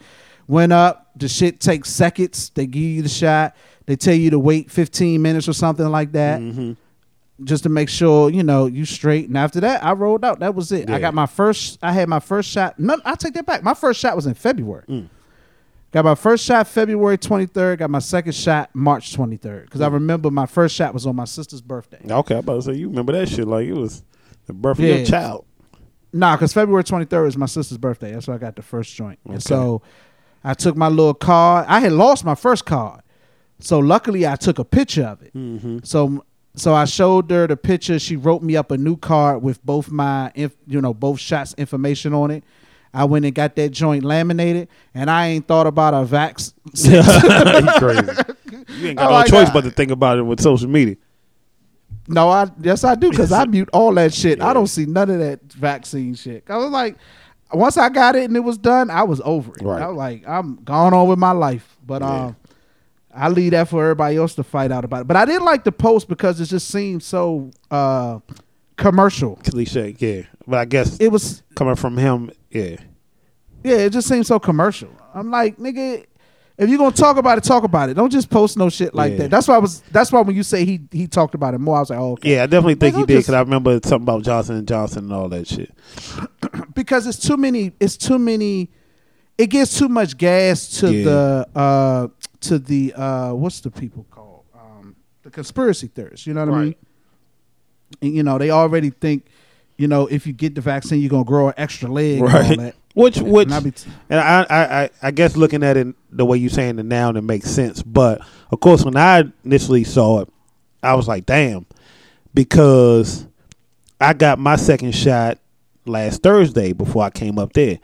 Went up, the shit takes seconds. They give you the shot. They tell you to wait 15 minutes or something like that. Mm-hmm. Just to make sure you know you straight, and after that, I rolled out. That was it. I got my first. I had my first shot. No, I take that back. My first shot was in February. Mm. Got my first shot February 23rd. Got my second shot March 23rd. Because I remember my first shot was on my sister's birthday. okay. I'm about to say you remember that shit like it was the birth of Yeah. your child. Nah, because February 23rd is my sister's birthday. That's why I got the first joint. Okay. And so I took my little card. I had lost my first card. So luckily I took a picture of it. Mm-hmm. So so I showed her the picture. She wrote me up a new card with both my inf- you know both shots information on it. I went and got that joint laminated, and I ain't thought about a vax. (laughs) you crazy. You ain't (laughs) got no my choice but to think about it with social media. No, I yes I do because I (laughs) mute all that shit. Yeah. I don't see none of that vaccine shit. I was like, once I got it and it was done, I was over it. Right. I was like, I'm going on with my life. But Yeah. um, I leave that for everybody else to fight out about it. But I didn't like the post because it just seemed so uh commercial. Cliche, yeah. But I guess It was coming from him, yeah. yeah, it just seemed so commercial. I'm like, nigga, if you're gonna talk about it, talk about it. Don't just post no shit like Yeah. that. That's why I was. That's why when you say he he talked about it more, I was like, oh, okay. Yeah, I definitely think Like, he did because I remember something about Johnson and Johnson and all that shit. (clears throat) because it's too many. It's too many. It gives too much gas to Yeah. the uh to the uh what's the people called um the conspiracy theorists. You know what I mean? And, you know they already think, you know, if you get the vaccine, you're gonna grow an extra leg and all Right. that. Which, (laughs) which, And I and be- I, I, I, I guess looking at it the way you're saying it now, it makes sense. But of course, when I initially saw it, I was like, damn, because I got my second shot last Thursday before I came up there.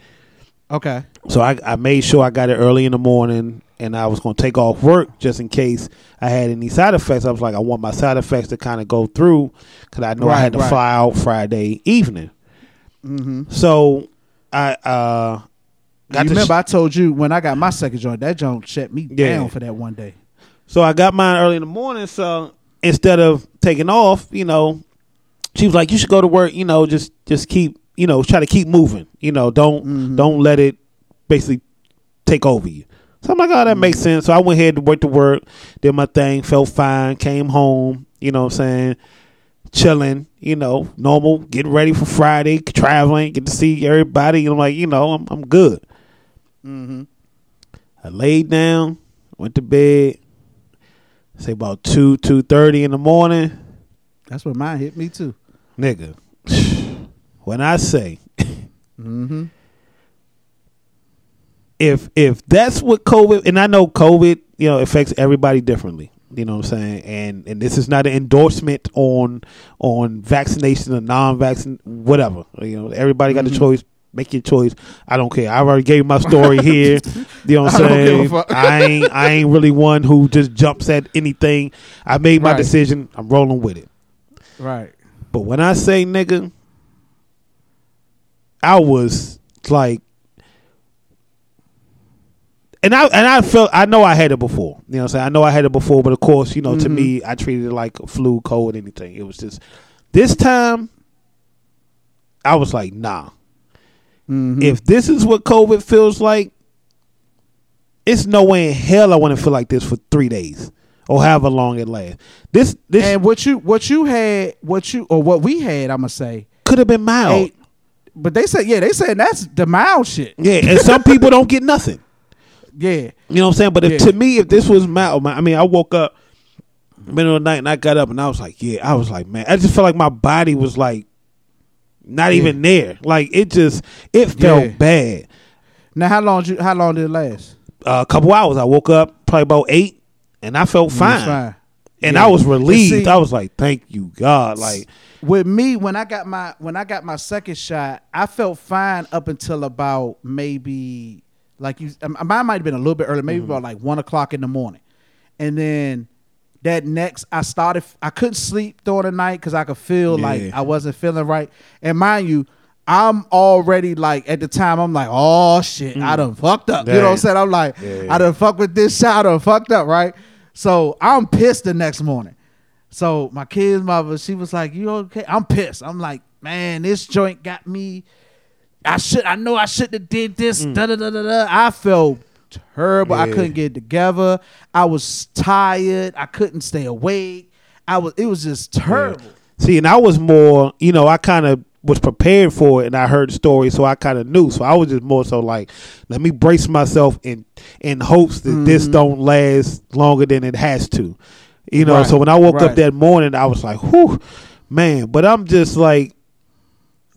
Okay. So I, I made sure I got it early in the morning, and I was going to take off work just in case I had any side effects. I was like, I want my side effects to kind of go through because I know I had to right. fly out Friday evening. Mm-hmm. So I uh, got remember I told you when I got my second joint, that joint shut me Yeah. down for that one day. So I got mine early in the morning. So instead of taking off, you know, she was like, "You should go to work. You know, just just keep, you know, try to keep moving. You know, don't don't let it basically take over you." So I'm like, "Oh, that makes sense." So I went ahead and went to work, did my thing, felt fine, came home. You know, what I'm saying, chilling. You know, normal, getting ready for Friday, traveling, get to see everybody. And I'm like, you know, I'm I'm good. Mm-hmm. I laid down, went to bed. Say about two two thirty in the morning, That's what mine hit me too. nigga. (sighs) When I say Mm-hmm. If if that's what COVID and I know COVID, you know, affects everybody differently. You know what I'm saying? And and this is not an endorsement on on vaccination or non-vaccine, whatever. You know, everybody got the mm-hmm. choice. Make your choice. I don't care. I already gave my story here. (laughs) You know what I'm I don't give a saying? I ain't I ain't really one who just jumps at anything. I made my Right. decision. I'm rolling with it. Right. But when I say nigga, I was like, and I and I felt I know I had it before. You know what I'm saying? I know I had it before, but of course, you know, to Mhm. me, I treated it like a flu, cold, anything. It was just this time. I was like, nah. Mhm. If this is what COVID feels like, it's no way in hell I want to feel like this for three days or however long it lasts. This this and what you what you had what you or what we had, I'm gonna say. could have been mild. eight- but they said yeah, they said that's the mild shit. Yeah, and some people don't get nothing. Yeah. You know what I'm saying? But if Yeah. to me, if this was my- I mean, I woke up middle of the night and I got up and I was like, yeah, I was like, man, I just felt like my body was like not even there. Like it just it felt Yeah. bad. Now how long did you how long did it last? Uh, a couple hours. I woke up probably about eight, and I felt fine. fine. And Yeah. I was relieved. see- I was like, thank you, God. Like With me, when I got my when I got my second shot, I felt fine up until about maybe like you. um, Mine might have been a little bit early, Mm-hmm. maybe about like one o'clock in the morning, and then that next I started. I couldn't sleep during the night because I could feel like I wasn't feeling right. And mind you. I'm already like at the time I'm like, oh shit, I done fucked up. You know what I'm saying? I'm like, Mm. Yeah. I done fucked with this shot, I done fucked up, right? So I'm pissed the next morning. So my kid's mother, she was like, "You okay?" I'm pissed. I'm like, "Man, this joint got me. I should. I know I shouldn't have did this. Da da da da da." I felt terrible. I couldn't get together. I was tired. I couldn't stay awake. I was. It was just terrible. See, and I was more, you know, I kind of was prepared for it, and I heard the story, so I kind of knew. So I was just more so like, let me brace myself in in hopes that this don't last longer than it has to, you know. Mm-hmm. Right, So when I woke right. up that morning, I was like, whew, man. But I'm just like.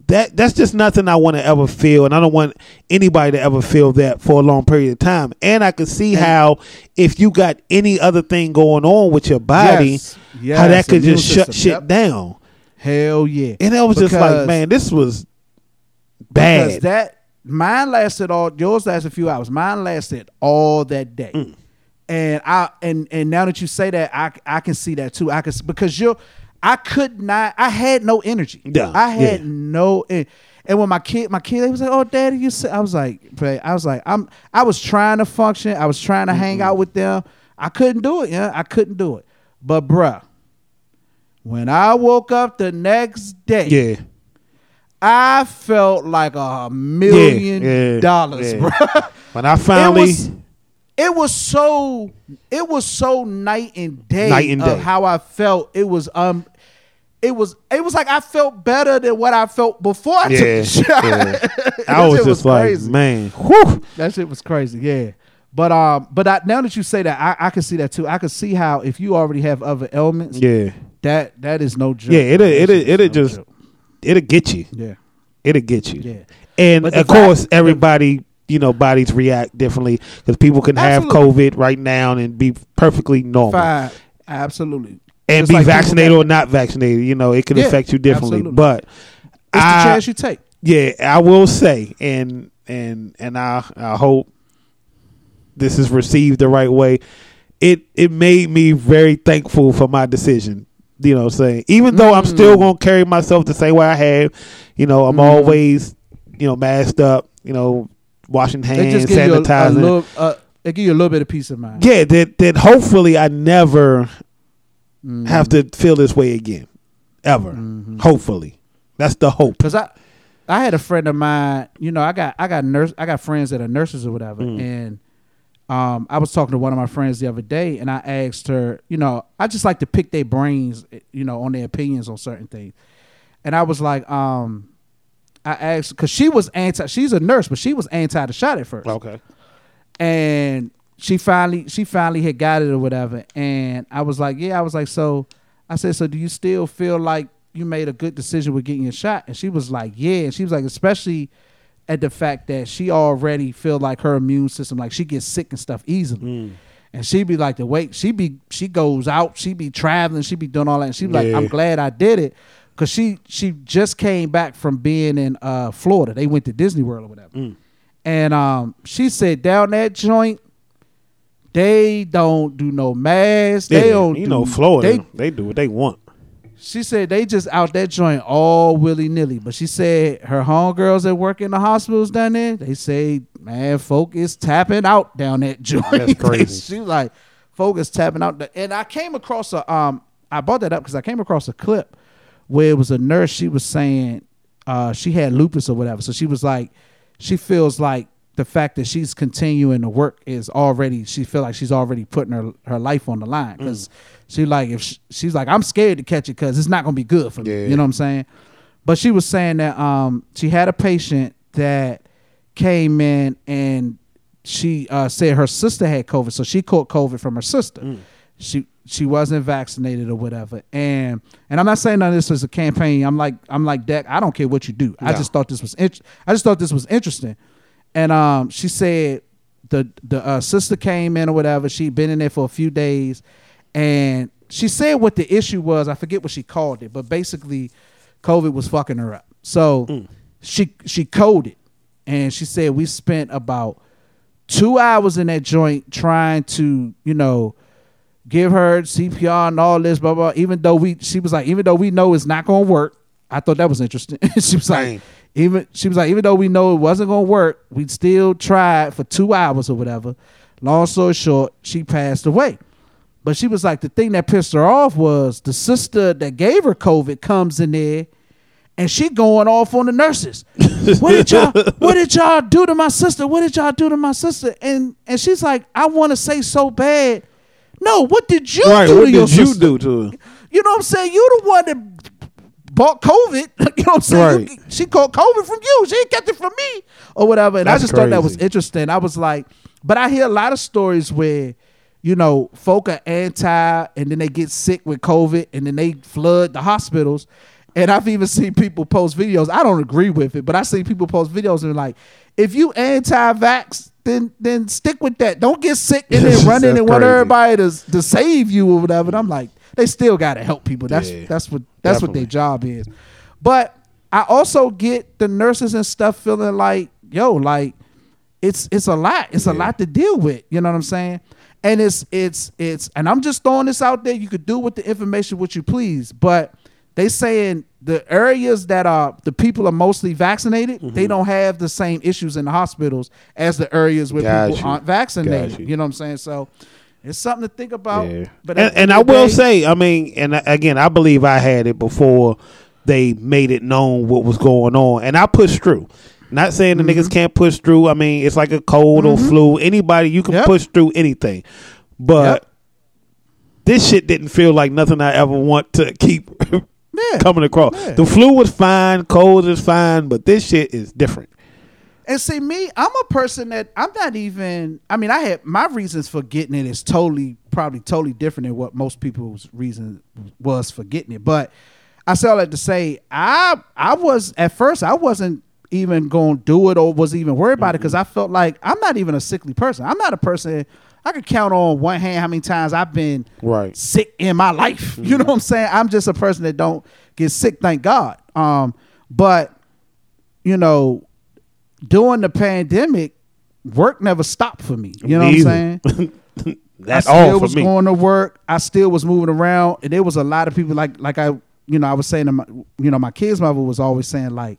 That that's just nothing I want to ever feel, and I don't want anybody to ever feel that for a long period of time. And I can see how if you got any other thing going on with your body, Yes, how that could just shut system, shit yep. down. Hell yeah. And I was just like, man, this was Because bad. that mine lasted all yours lasted a few hours. Mine lasted all that day. Mm. And I and and now that you say that, I I can see that too. I can because you I could not I had no energy. Yeah, I had yeah. no en- and when my kid my kid they was like, "Oh, daddy, you said I was like, I was like, I'm I was trying to function. I was trying to hang out with them. I couldn't do it. Yeah, I couldn't do it. But bruh, when I woke up the next day, yeah. I felt like a million yeah, dollars, yeah. bro. When I finally was- it was so it was so night and day Night and of day. how I felt. It was um it was it was like I felt better than what I felt before I took Yeah, the shot. yeah. (laughs) I was just like, crazy. man, whew. That shit was crazy, yeah. But um, but I, now that you say that, I, I can see that too. I can see how if you already have other ailments, yeah, that that is no joke. yeah. It'll it'll shit is it'll no just joke. it'll get you. yeah. It'll get you. Yeah. And But of course, fact- everybody, you know, bodies react differently because people can have COVID right now and be perfectly normal. Fine, absolutely. and Just be like vaccinated or not vaccinated. You know, it can Yeah, affect you differently. absolutely. But It's the I, chance you take. yeah, I will say, and and and I I hope this is received the right way. It it made me very thankful for my decision. You know, what I'm saying even though I'm still Mm. gonna carry myself the same way I have, you know, I'm always you know masked up. You know, washing hands, just give you a, a sanitizing. little. Uh, they give you a little bit of peace of mind. yeah, that that hopefully I never Mm-hmm. have to feel this way again, ever. Hopefully, that's the hope. Cause I, I had a friend of mine. You know, I got I got nurse. I got friends that are nurses or whatever, Mm. and um, I was talking to one of my friends the other day, and I asked her. You know, I just like to pick their brains. You know, on their opinions on certain things, and I was like, um, I asked because she was anti. She's a nurse, but she was anti the shot at first. Okay. and she finally she finally had got it or whatever. And i was like yeah i was like so i said so do you still feel like you made a good decision with getting your shot? And she was like yeah. And she was like especially at the fact that she already feel like her immune system like she gets sick and stuff easily. Mm. And she be like the wait she be she goes out she be traveling she be doing all that. And she be like i'm glad i did it because she she just came back from being in uh florida they went to disney world or whatever and um, she said down that joint, they don't do no masks. They Yeah, don't. you do- know, Florida, They, they, do what they want. she said they just out that joint all willy nilly. But she said her homegirls that work in the hospitals down there, they say, man, folk is tapping out down that joint. That's (laughs) crazy. she was like, folk is tapping out. The, and I came across a um, I brought that up because I came across a clip where it was a nurse. She was saying uh, she had lupus or whatever. So she was like, she feels like the fact that she's continuing to work is already she feel like she's already putting her her life on the line because she like if she, she's like I'm scared to catch it because it's not gonna be good for me. Yeah. You know what I'm saying? But she was saying that um she had a patient that came in and she uh, said her sister had COVID, so she caught COVID from her sister. She she wasn't vaccinated or whatever, and and I'm not saying none of this was a campaign. I'm like I'm like Dak. I don't care what you do. I just thought this was int- I just thought this was interesting, and um she said the the uh, sister came in or whatever. She'd been in there for a few days, and she said what the issue was. I forget what she called it, but basically, COVID was fucking her up. So she she coded, and she said we spent about two hours in that joint trying to you know give her CPR and all this blah blah. Even though we she was like even though we know it's not gonna work. I thought that was interesting. (laughs) she was like even she was like even though we know it wasn't gonna work, we'd still tried for two hours or whatever. Long story short, she passed away. But she was like, the thing that pissed her off was the sister that gave her COVID comes in there and she going off on the nurses. (laughs) what did y'all what did y'all do to my sister? What did y'all do to my sister? And and she's like, I want to say so bad. No, what did you Right. do What to your did you sister? do to her? You know what I'm saying? You're the one that bought COVID. (laughs) You know what I'm saying? You- she caught COVID from you. She ain't kept it from me or whatever. And I That's just thought that was interesting. I was like, but I hear a lot of stories where, you know, folk are anti and then they get sick with COVID and then they flood the hospitals. And I've even seen people post videos. I don't agree with it, but I see people post videos and like, if you anti-vax, then then stick with that. Don't get sick and (laughs) then run in and want everybody to to save you or whatever. And I'm like, they still gotta help people. That's Yeah, that's what that's what their job is. But I also get the nurses and stuff feeling like, yo, like it's it's a lot. It's a lot to deal with. You know what I'm saying? And it's it's it's and I'm just throwing this out there. You could do with the information what you please, but they saying the areas that are the people are mostly vaccinated, they don't have the same issues in the hospitals as the areas where Got people you. aren't vaccinated. You. you. know what I'm saying? So it's something to think about. Yeah. But and and I of the will say, I mean, and again, I believe I had it before they made it known what was going on, and I pushed through. Not saying the Mm-hmm. niggas can't push through. I mean, it's like a cold or flu. Anybody, you can Yep. push through anything. But Yep. this shit didn't feel like nothing I ever want to (laughs) keep Yeah. coming across. Yeah. The flu was fine, cold is fine, but this shit is different. And see, me, I'm a person that I'm not even. I mean, I had my reasons for getting it is totally, probably totally different than what most people's reason was for getting it. But I say all that to say, I I was at first I wasn't even going to do it or was even worried about it mm-hmm. because I felt like I'm not even a sickly person. I'm not a person. I could count on one hand how many times I've been Right. sick in my life. (laughs) You know what I'm saying? I'm just a person that don't get sick, thank God. Um, but you know, during the pandemic, work never stopped for me. You know Me what I'm saying? (laughs) That's I still all was me. going to work. I still was moving around, and there was a lot of people like like I you know I was saying to my you know my kids' mother was always saying like,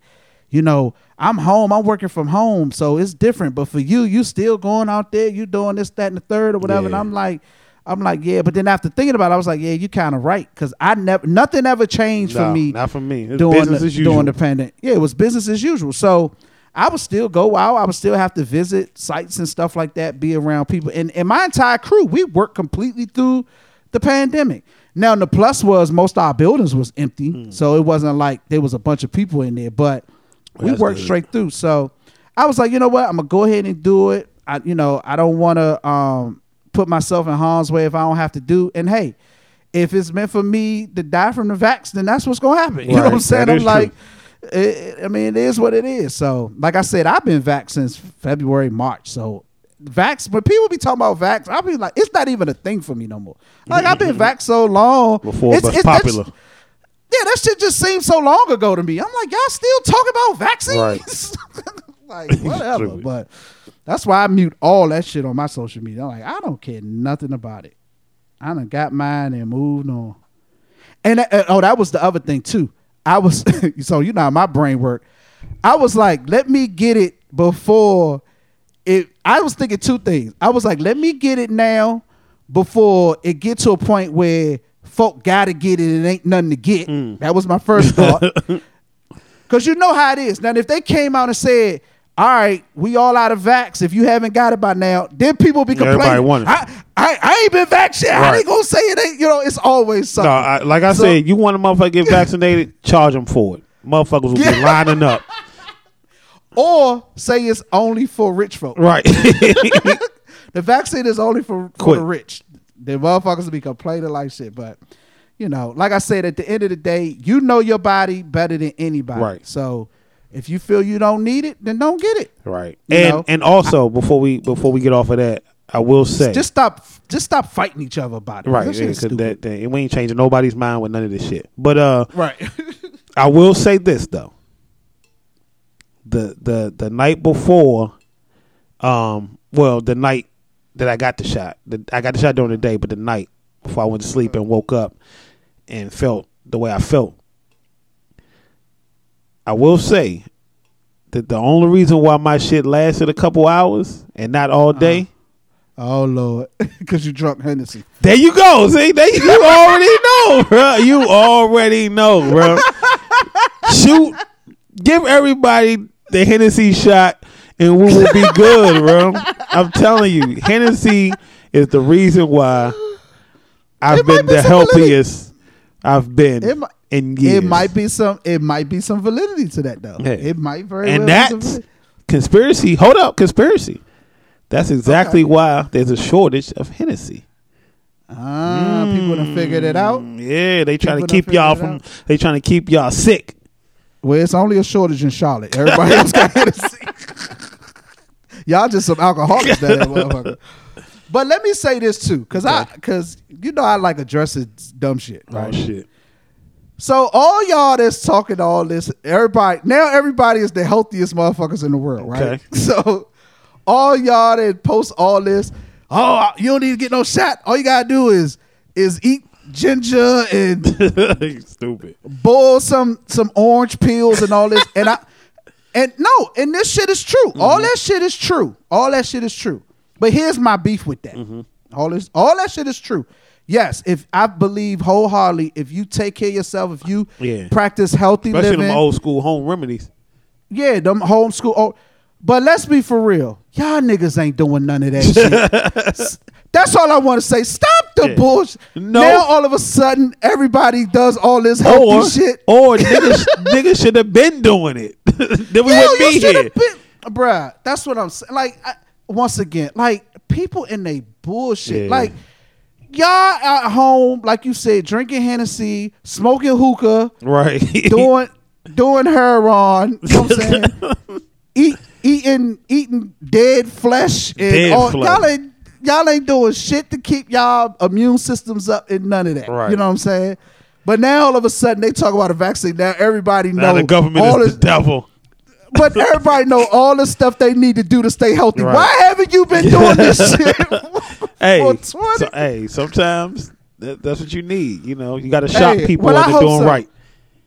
you know I'm home, I'm working from home, so it's different. But for you, you still going out there, you doing this, that, and the third or whatever. And I'm like. I'm like, yeah, but then after thinking about it, I was like, yeah, you kind of right, because I never, nothing ever changed for me. not for me. It's during business the, as usual. during the pandemic. Yeah, it was business as usual. So I would still go out. I would still have to visit sites and stuff like that, be around people. And, and my entire crew, we worked completely through the pandemic. Now the plus was most of our buildings was empty, Hmm. so it wasn't like there was a bunch of people in there, but we That's worked good. straight through. So I was like, you know what, I'm gonna go ahead and do it. I, you know, I don't want to um, put myself in harm's way if I don't have to do. And hey, if it's meant for me to die from the vax, then that's what's gonna happen. (laughs) You know what I'm saying? that I'm like, it, I mean, it is what it is. So, like I said, I've been vaxxed since February, March. So, vax. When people be talking about vax, I'll be like, it's not even a thing for me no more. Like I've been (laughs) vaxxed so long Before it It's- it's- that's- popular. Yeah, that shit just seems so long ago to me. I'm like, y'all still talking about vaccines? (laughs) like (laughs) whatever. But that's why I mute all that shit on my social media. I'm like, I don't care nothing about it. I done got mine and moved on. And uh, oh, that was the other thing too. I was (laughs) so you know how my brain work. I was like, let me get it before it. I was thinking two things. I was like, let me get it now before it get to a point where folk gotta get it and ain't nothing to get. Mm. That was my first thought. (laughs) Cause you know how it is. Now, if they came out and said, "All right, we all out of vax. If you haven't got it by now," then people be complaining. it. I, I, I ain't been. How Right. they gonna say it ain't? You know, it's always No, something. I, like I So- said, you want a motherfucker to get (laughs) vaccinated, charge them for it. Motherfuckers will Yeah. be lining up. (laughs) or say it's only for rich folk. Right. The vaccine is only for, for Quit. the rich. The motherfuckers will be complaining like shit. But you know, like I said, at the end of the day, you know your body better than anybody. Right. So if you feel you don't need it, then don't get it. right. You And know? and also before we before we get off of that, I will say Just stop. Just stop fighting each other about it. right That yeah, is 'cause stupid. that, that we ain't changing nobody's mind with none of this shit. But uh, right. I will say this though. The the the night before, um, well, the night that I got the shot, the, I got the shot during the day, but the night before I went to uh-huh. sleep and woke up and felt the way I felt. I will say that the only reason why my shit lasted a couple hours and not all uh-huh. day. oh lord, (laughs) because you drunk Hennessy. There you go. See, there you, you already (laughs) know, bro. You already know, bro. (laughs) Shoot, give everybody the Hennessy shot, and we will be good, bro. I'm telling you, Hennessy is the reason why I've It been be the healthiest I've been It might, in years. it might be some. It might be some validity to that though. Yeah. It might very and well. that's conspiracy. Hold up, conspiracy. That's exactly Okay. why there's a shortage of Hennessy. Ah, people done figured it out. Yeah, they trying to People done keep y'all from. out. They trying to keep y'all sick. Well, it's only a shortage in Charlotte. Everybody else got (laughs) Hennessy. Y'all just some alcoholics, (laughs) that motherfucker. But let me say this too, because I, because you know I like addressing dumb shit, oh, right? Oh shit. So all y'all that's talking all this, everybody now everybody is the healthiest motherfuckers in the world, right? Okay. (laughs) So all y'all that post all this, oh you don't need to get no shot. All you gotta do is is eat ginger and (laughs) Stupid. boil some some orange peels and all this. And I and no, and this shit is true. All mm-hmm. that shit is true. All that shit is true. But here's my beef with that. Mm-hmm. All this all that shit is true. Yes, if I believe wholeheartedly, if you take care of yourself, if you Yeah. practice healthy Especially living, them old school home remedies. yeah, them homeschool. Oh, but let's be for real. Y'all niggas ain't doing none of that (laughs) shit. That's all I want to say. Stop the bullshit. No. Now all of a sudden everybody does all this healthy or shit. or niggas, niggas (laughs) should have been doing it. (laughs) then we Hell, wouldn't you be here. Been, bruh, that's what I'm saying. Like, I, once again, like people in they bullshit. Yeah. Like, y'all at home, like you said, drinking Hennessy, smoking hookah, Right. doing doing heroin. You know what I'm saying? (laughs) Eat, eating eating dead flesh and Dead all, flesh. y'all ain't y'all ain't doing shit to keep y'all immune systems up and none of that. Right. You know what I'm saying? But now all of a sudden they talk about a vaccine. Now everybody now know the government all is this, the devil. but everybody know all the stuff they need to do to stay healthy. Right. Why haven't you been (laughs) doing this shit? (laughs) Hey, for so, hey, sometimes that, that's what you need. You know, you got to shock Hey, people well, into hope doing so. right.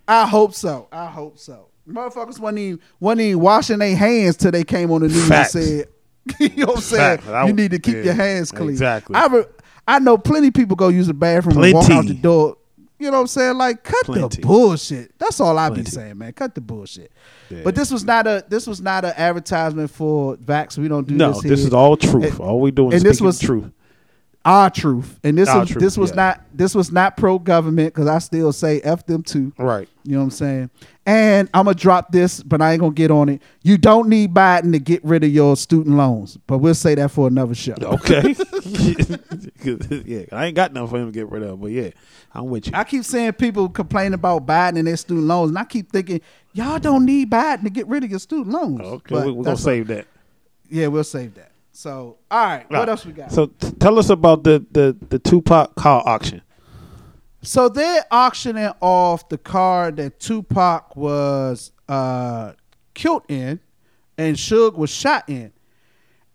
I hope so. I hope so. Motherfuckers wasn't even, wasn't even washing their hands till they came on the news Facts. and said, (laughs) you know what I'm saying? I- you need to keep yeah, your hands clean. exactly. I, re- I know plenty of people go use the bathroom and walk out Plenty. the door. You know what I'm saying? Like, cut Plenty. the bullshit. That's all I be Plenty. saying, man. Cut the bullshit. Yeah. But this was not a this was not an advertisement for Vax. We don't do No, this. this here. is all truth. And- all we doing is and this was- truth. Our truth. And this was truth, this was yeah. not this was not pro government because I still say f them too. Right. You know what I'm saying? And I'm gonna drop this, but I ain't gonna get on it. You don't need Biden to get rid of your student loans, but we'll say that for another show. (laughs) Okay. (laughs) (laughs) yeah, I ain't got nothing for him to get rid of, but yeah, I'm with you. I keep saying people complain about Biden and their student loans, and I keep thinking y'all don't need Biden to get rid of your student loans. Okay, But we, we're gonna save that. Yeah, we'll save that. So, all right, what Right. else we got? So t- tell us about the the the Tupac car auction. So they're auctioning off the car that Tupac was uh, killed in and Suge was shot in.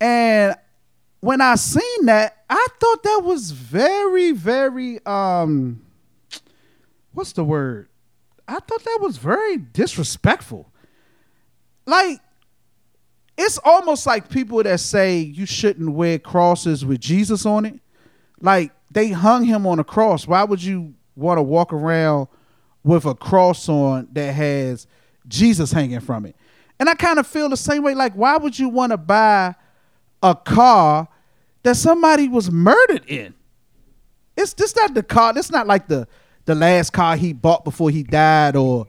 And when I seen that, I thought that was very, very um what's the word? I thought that was very disrespectful. Like it's almost like people that say you shouldn't wear crosses with Jesus on it. Like they hung him on a cross. Why would you want to walk around with a cross on that has Jesus hanging from it? And I kind of feel the same way. Like, why would you want to buy a car that somebody was murdered in? It's this not the car. This not like the the last car he bought before he died, or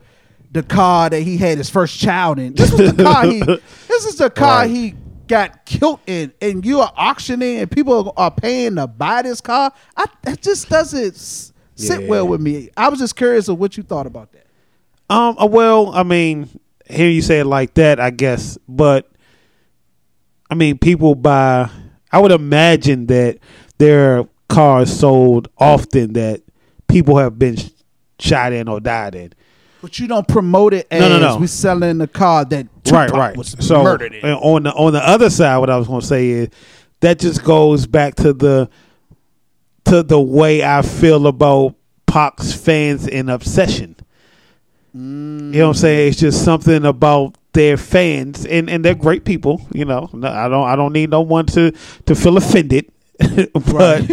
the car that he had his first child in. This was the car he. (laughs) This is the car Right. he got killed in, and you are auctioning, and people are paying to buy this car. I that just doesn't sit Yeah. well with me. I was just curious of what you thought about that. Um. uh, Well, I mean, hear you say it like that, I guess, but I mean, people buy. I would imagine that there are cars sold often that people have been shot in or died in. But you don't promote it as No, no, no. we selling the car that right, Tupac right. was so murdered in. and on the on the other side, what I was going to say is that just goes back to the to the way I feel about Pac's fans and obsession. You know what I'm saying? It's just something about their fans, and, and they're great people. You know, No, I don't I don't need no one to to feel offended, (laughs) but Right.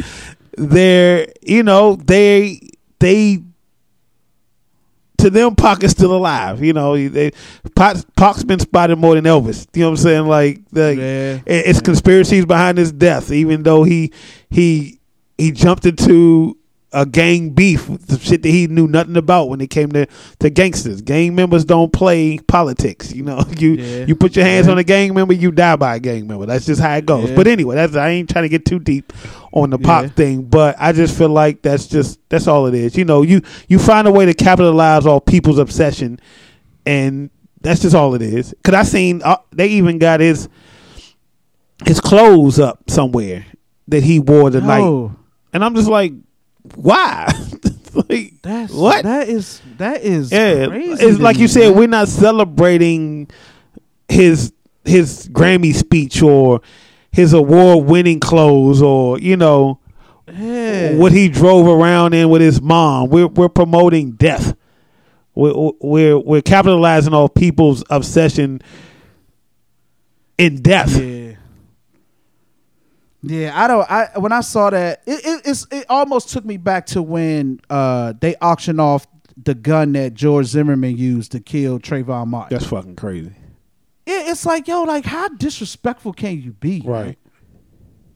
they're you know they they to them, Pac is still alive. You know, they, Pac, Pac's been spotted more than Elvis. You know what I'm saying? Like, the, Yeah. it- it's conspiracies behind his death. Even though he he he jumped into a gang beef, the shit that he knew nothing about when it came to, to gangsters. Gang members don't play politics. You know, (laughs) you Yeah. you put your hands on a gang member, you die by a gang member. That's just how it goes. Yeah. But anyway, that's I ain't trying to get too deep on the pop Yeah. thing, but I just feel like that's just that's all it is. You know, you you find a way to capitalize on people's obsession, and that's just all it is. Cause I seen uh, they even got his his clothes up somewhere that he wore the night, Oh, and I'm just like, why? (laughs) like that's what? That is that is yeah, crazy it's like you said, we're not celebrating his his Grammy speech or his award winning clothes or you know Yeah. what he drove around in with his mom. We're we're promoting death. We're we're we're capitalizing on people's obsession in death. Yeah. Yeah, I don't. I when I saw that, it it, it's, it almost took me back to when uh, they auctioned off the gun that George Zimmerman used to kill Trayvon Martin. That's fucking crazy. it, it's like yo, like how disrespectful can you be? Right.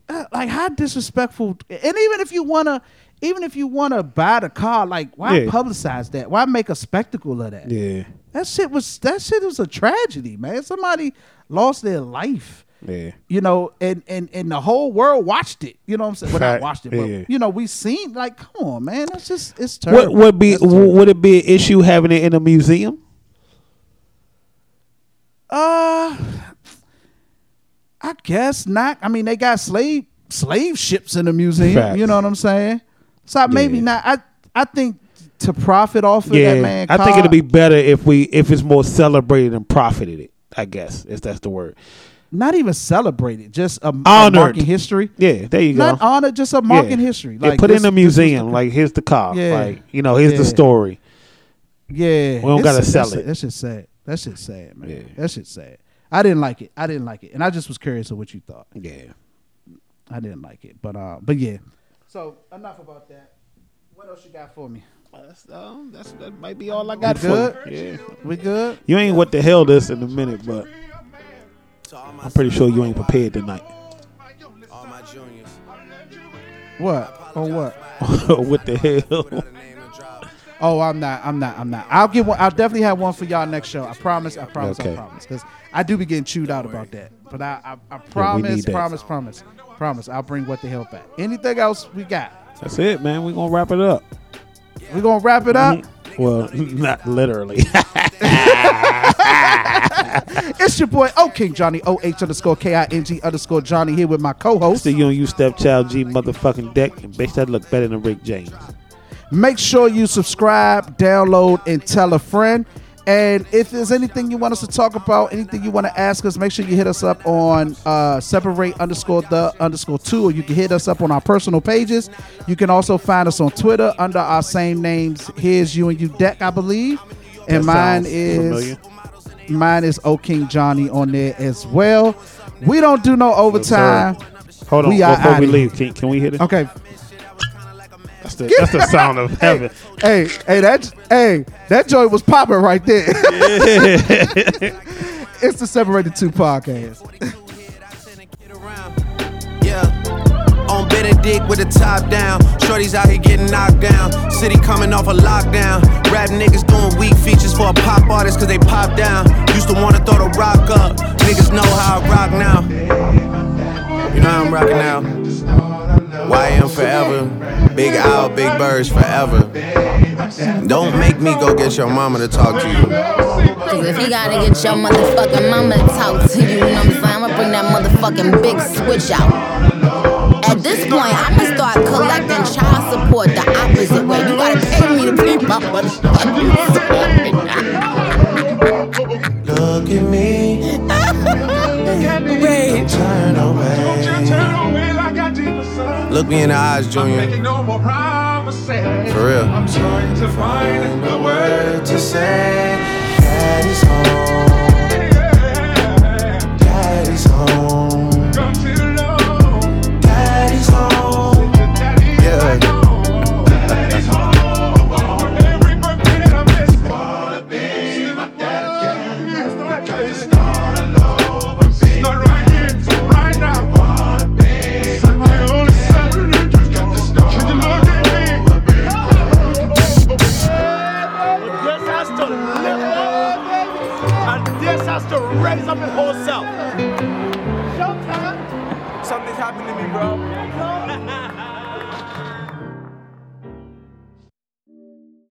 Uh, like how disrespectful and even if you wanna even if you wanna buy the car like why Yeah. publicize that why make a spectacle of that Yeah. that shit was that shit was a tragedy man somebody lost their life Yeah. you know and and and the whole world watched it you know what i'm saying well not watched it but Yeah. you know we seen like come on man that's just it's terrible. What would be terrible. would it be an issue having it in a museum? Uh, I guess not. I mean, they got slave slave ships in the museum. Facts. You know what I'm saying? So maybe Yeah. not. I I think to profit off of Yeah, that man. I think it'd be better if we if it's more celebrated and profited it. I guess if that's the word. Not even celebrated, just a, a Honored. marking history. Yeah, there you go. Not honored, just a marking Yeah. history. Yeah, Like put this- in a this was the- museum. like here's the car. Yeah. Like you know, here's Yeah. the story. Yeah, We don't it's- gotta sell that's- it. That's just sad. That's just sad, man. Yeah. That's just sad. I didn't like it. I didn't like it, and I just was curious of what you thought. Yeah. I didn't like it, but uh, but yeah. So enough about that. What else you got for me? That's, um, that's that might be all I We got good? for you. Yeah. We good? You ain't what the hell this in a minute, but I'm pretty sure you ain't prepared tonight. All my juniors. What? On what? (laughs) what the hell? Oh, I'm not. I'm not. I'm not. I'll get one. I'll definitely have one for y'all next show. I promise. I promise. I promise. Because I do be getting chewed out about that. But I, I, I promise, that. promise, promise, promise. I'll bring what the hell back. Anything else we got? That's it, man. We gonna wrap it up. We gonna wrap it up. Mm-hmm. Well, (laughs) not literally. (laughs) It's your boy O King Johnny O H underscore K I N G underscore Johnny here with my co-host. See you on you stepchild G motherfucking deck and bitch that look better than Rick James. Make sure you subscribe, download, and tell a friend. And if there's anything you want us to talk about, anything you want to ask us, make sure you hit us up on uh, separate underscore the underscore two, or you can hit us up on our personal pages. You can also find us on Twitter under our same names. Here's you and you deck, I believe, and That mine is familiar. mine is O King Johnny on there as well. We don't do no overtime. Hold on, We are before we leave, can, can we hit it? Okay. That's the, that's the sound of heaven. Hey, hey, that hey, that joint was popping right there. it's the Separated Two podcast. On Benedict with the top down. Shorties out here getting knocked down. City coming off a lockdown. Rap niggas doing weak features for a pop artist cause they pop down. Used to wanna throw the rock up. Niggas know how I rock now. You know how I'm rocking now. YM forever. Big Owl, Big Birds forever. Don't make me go get your mama to talk to you. Cause if you gotta get your motherfucking mama to talk to you, you know what I'm saying? I'ma bring that motherfucking big switch out. At this point, I'ma start collecting child support the opposite way. You gotta pay me to be my motherfucking Look at me. (laughs) Ray. Turn away. Look me in the eyes, Junior. For real. I'm trying to find a word to say. Daddy's home. To raise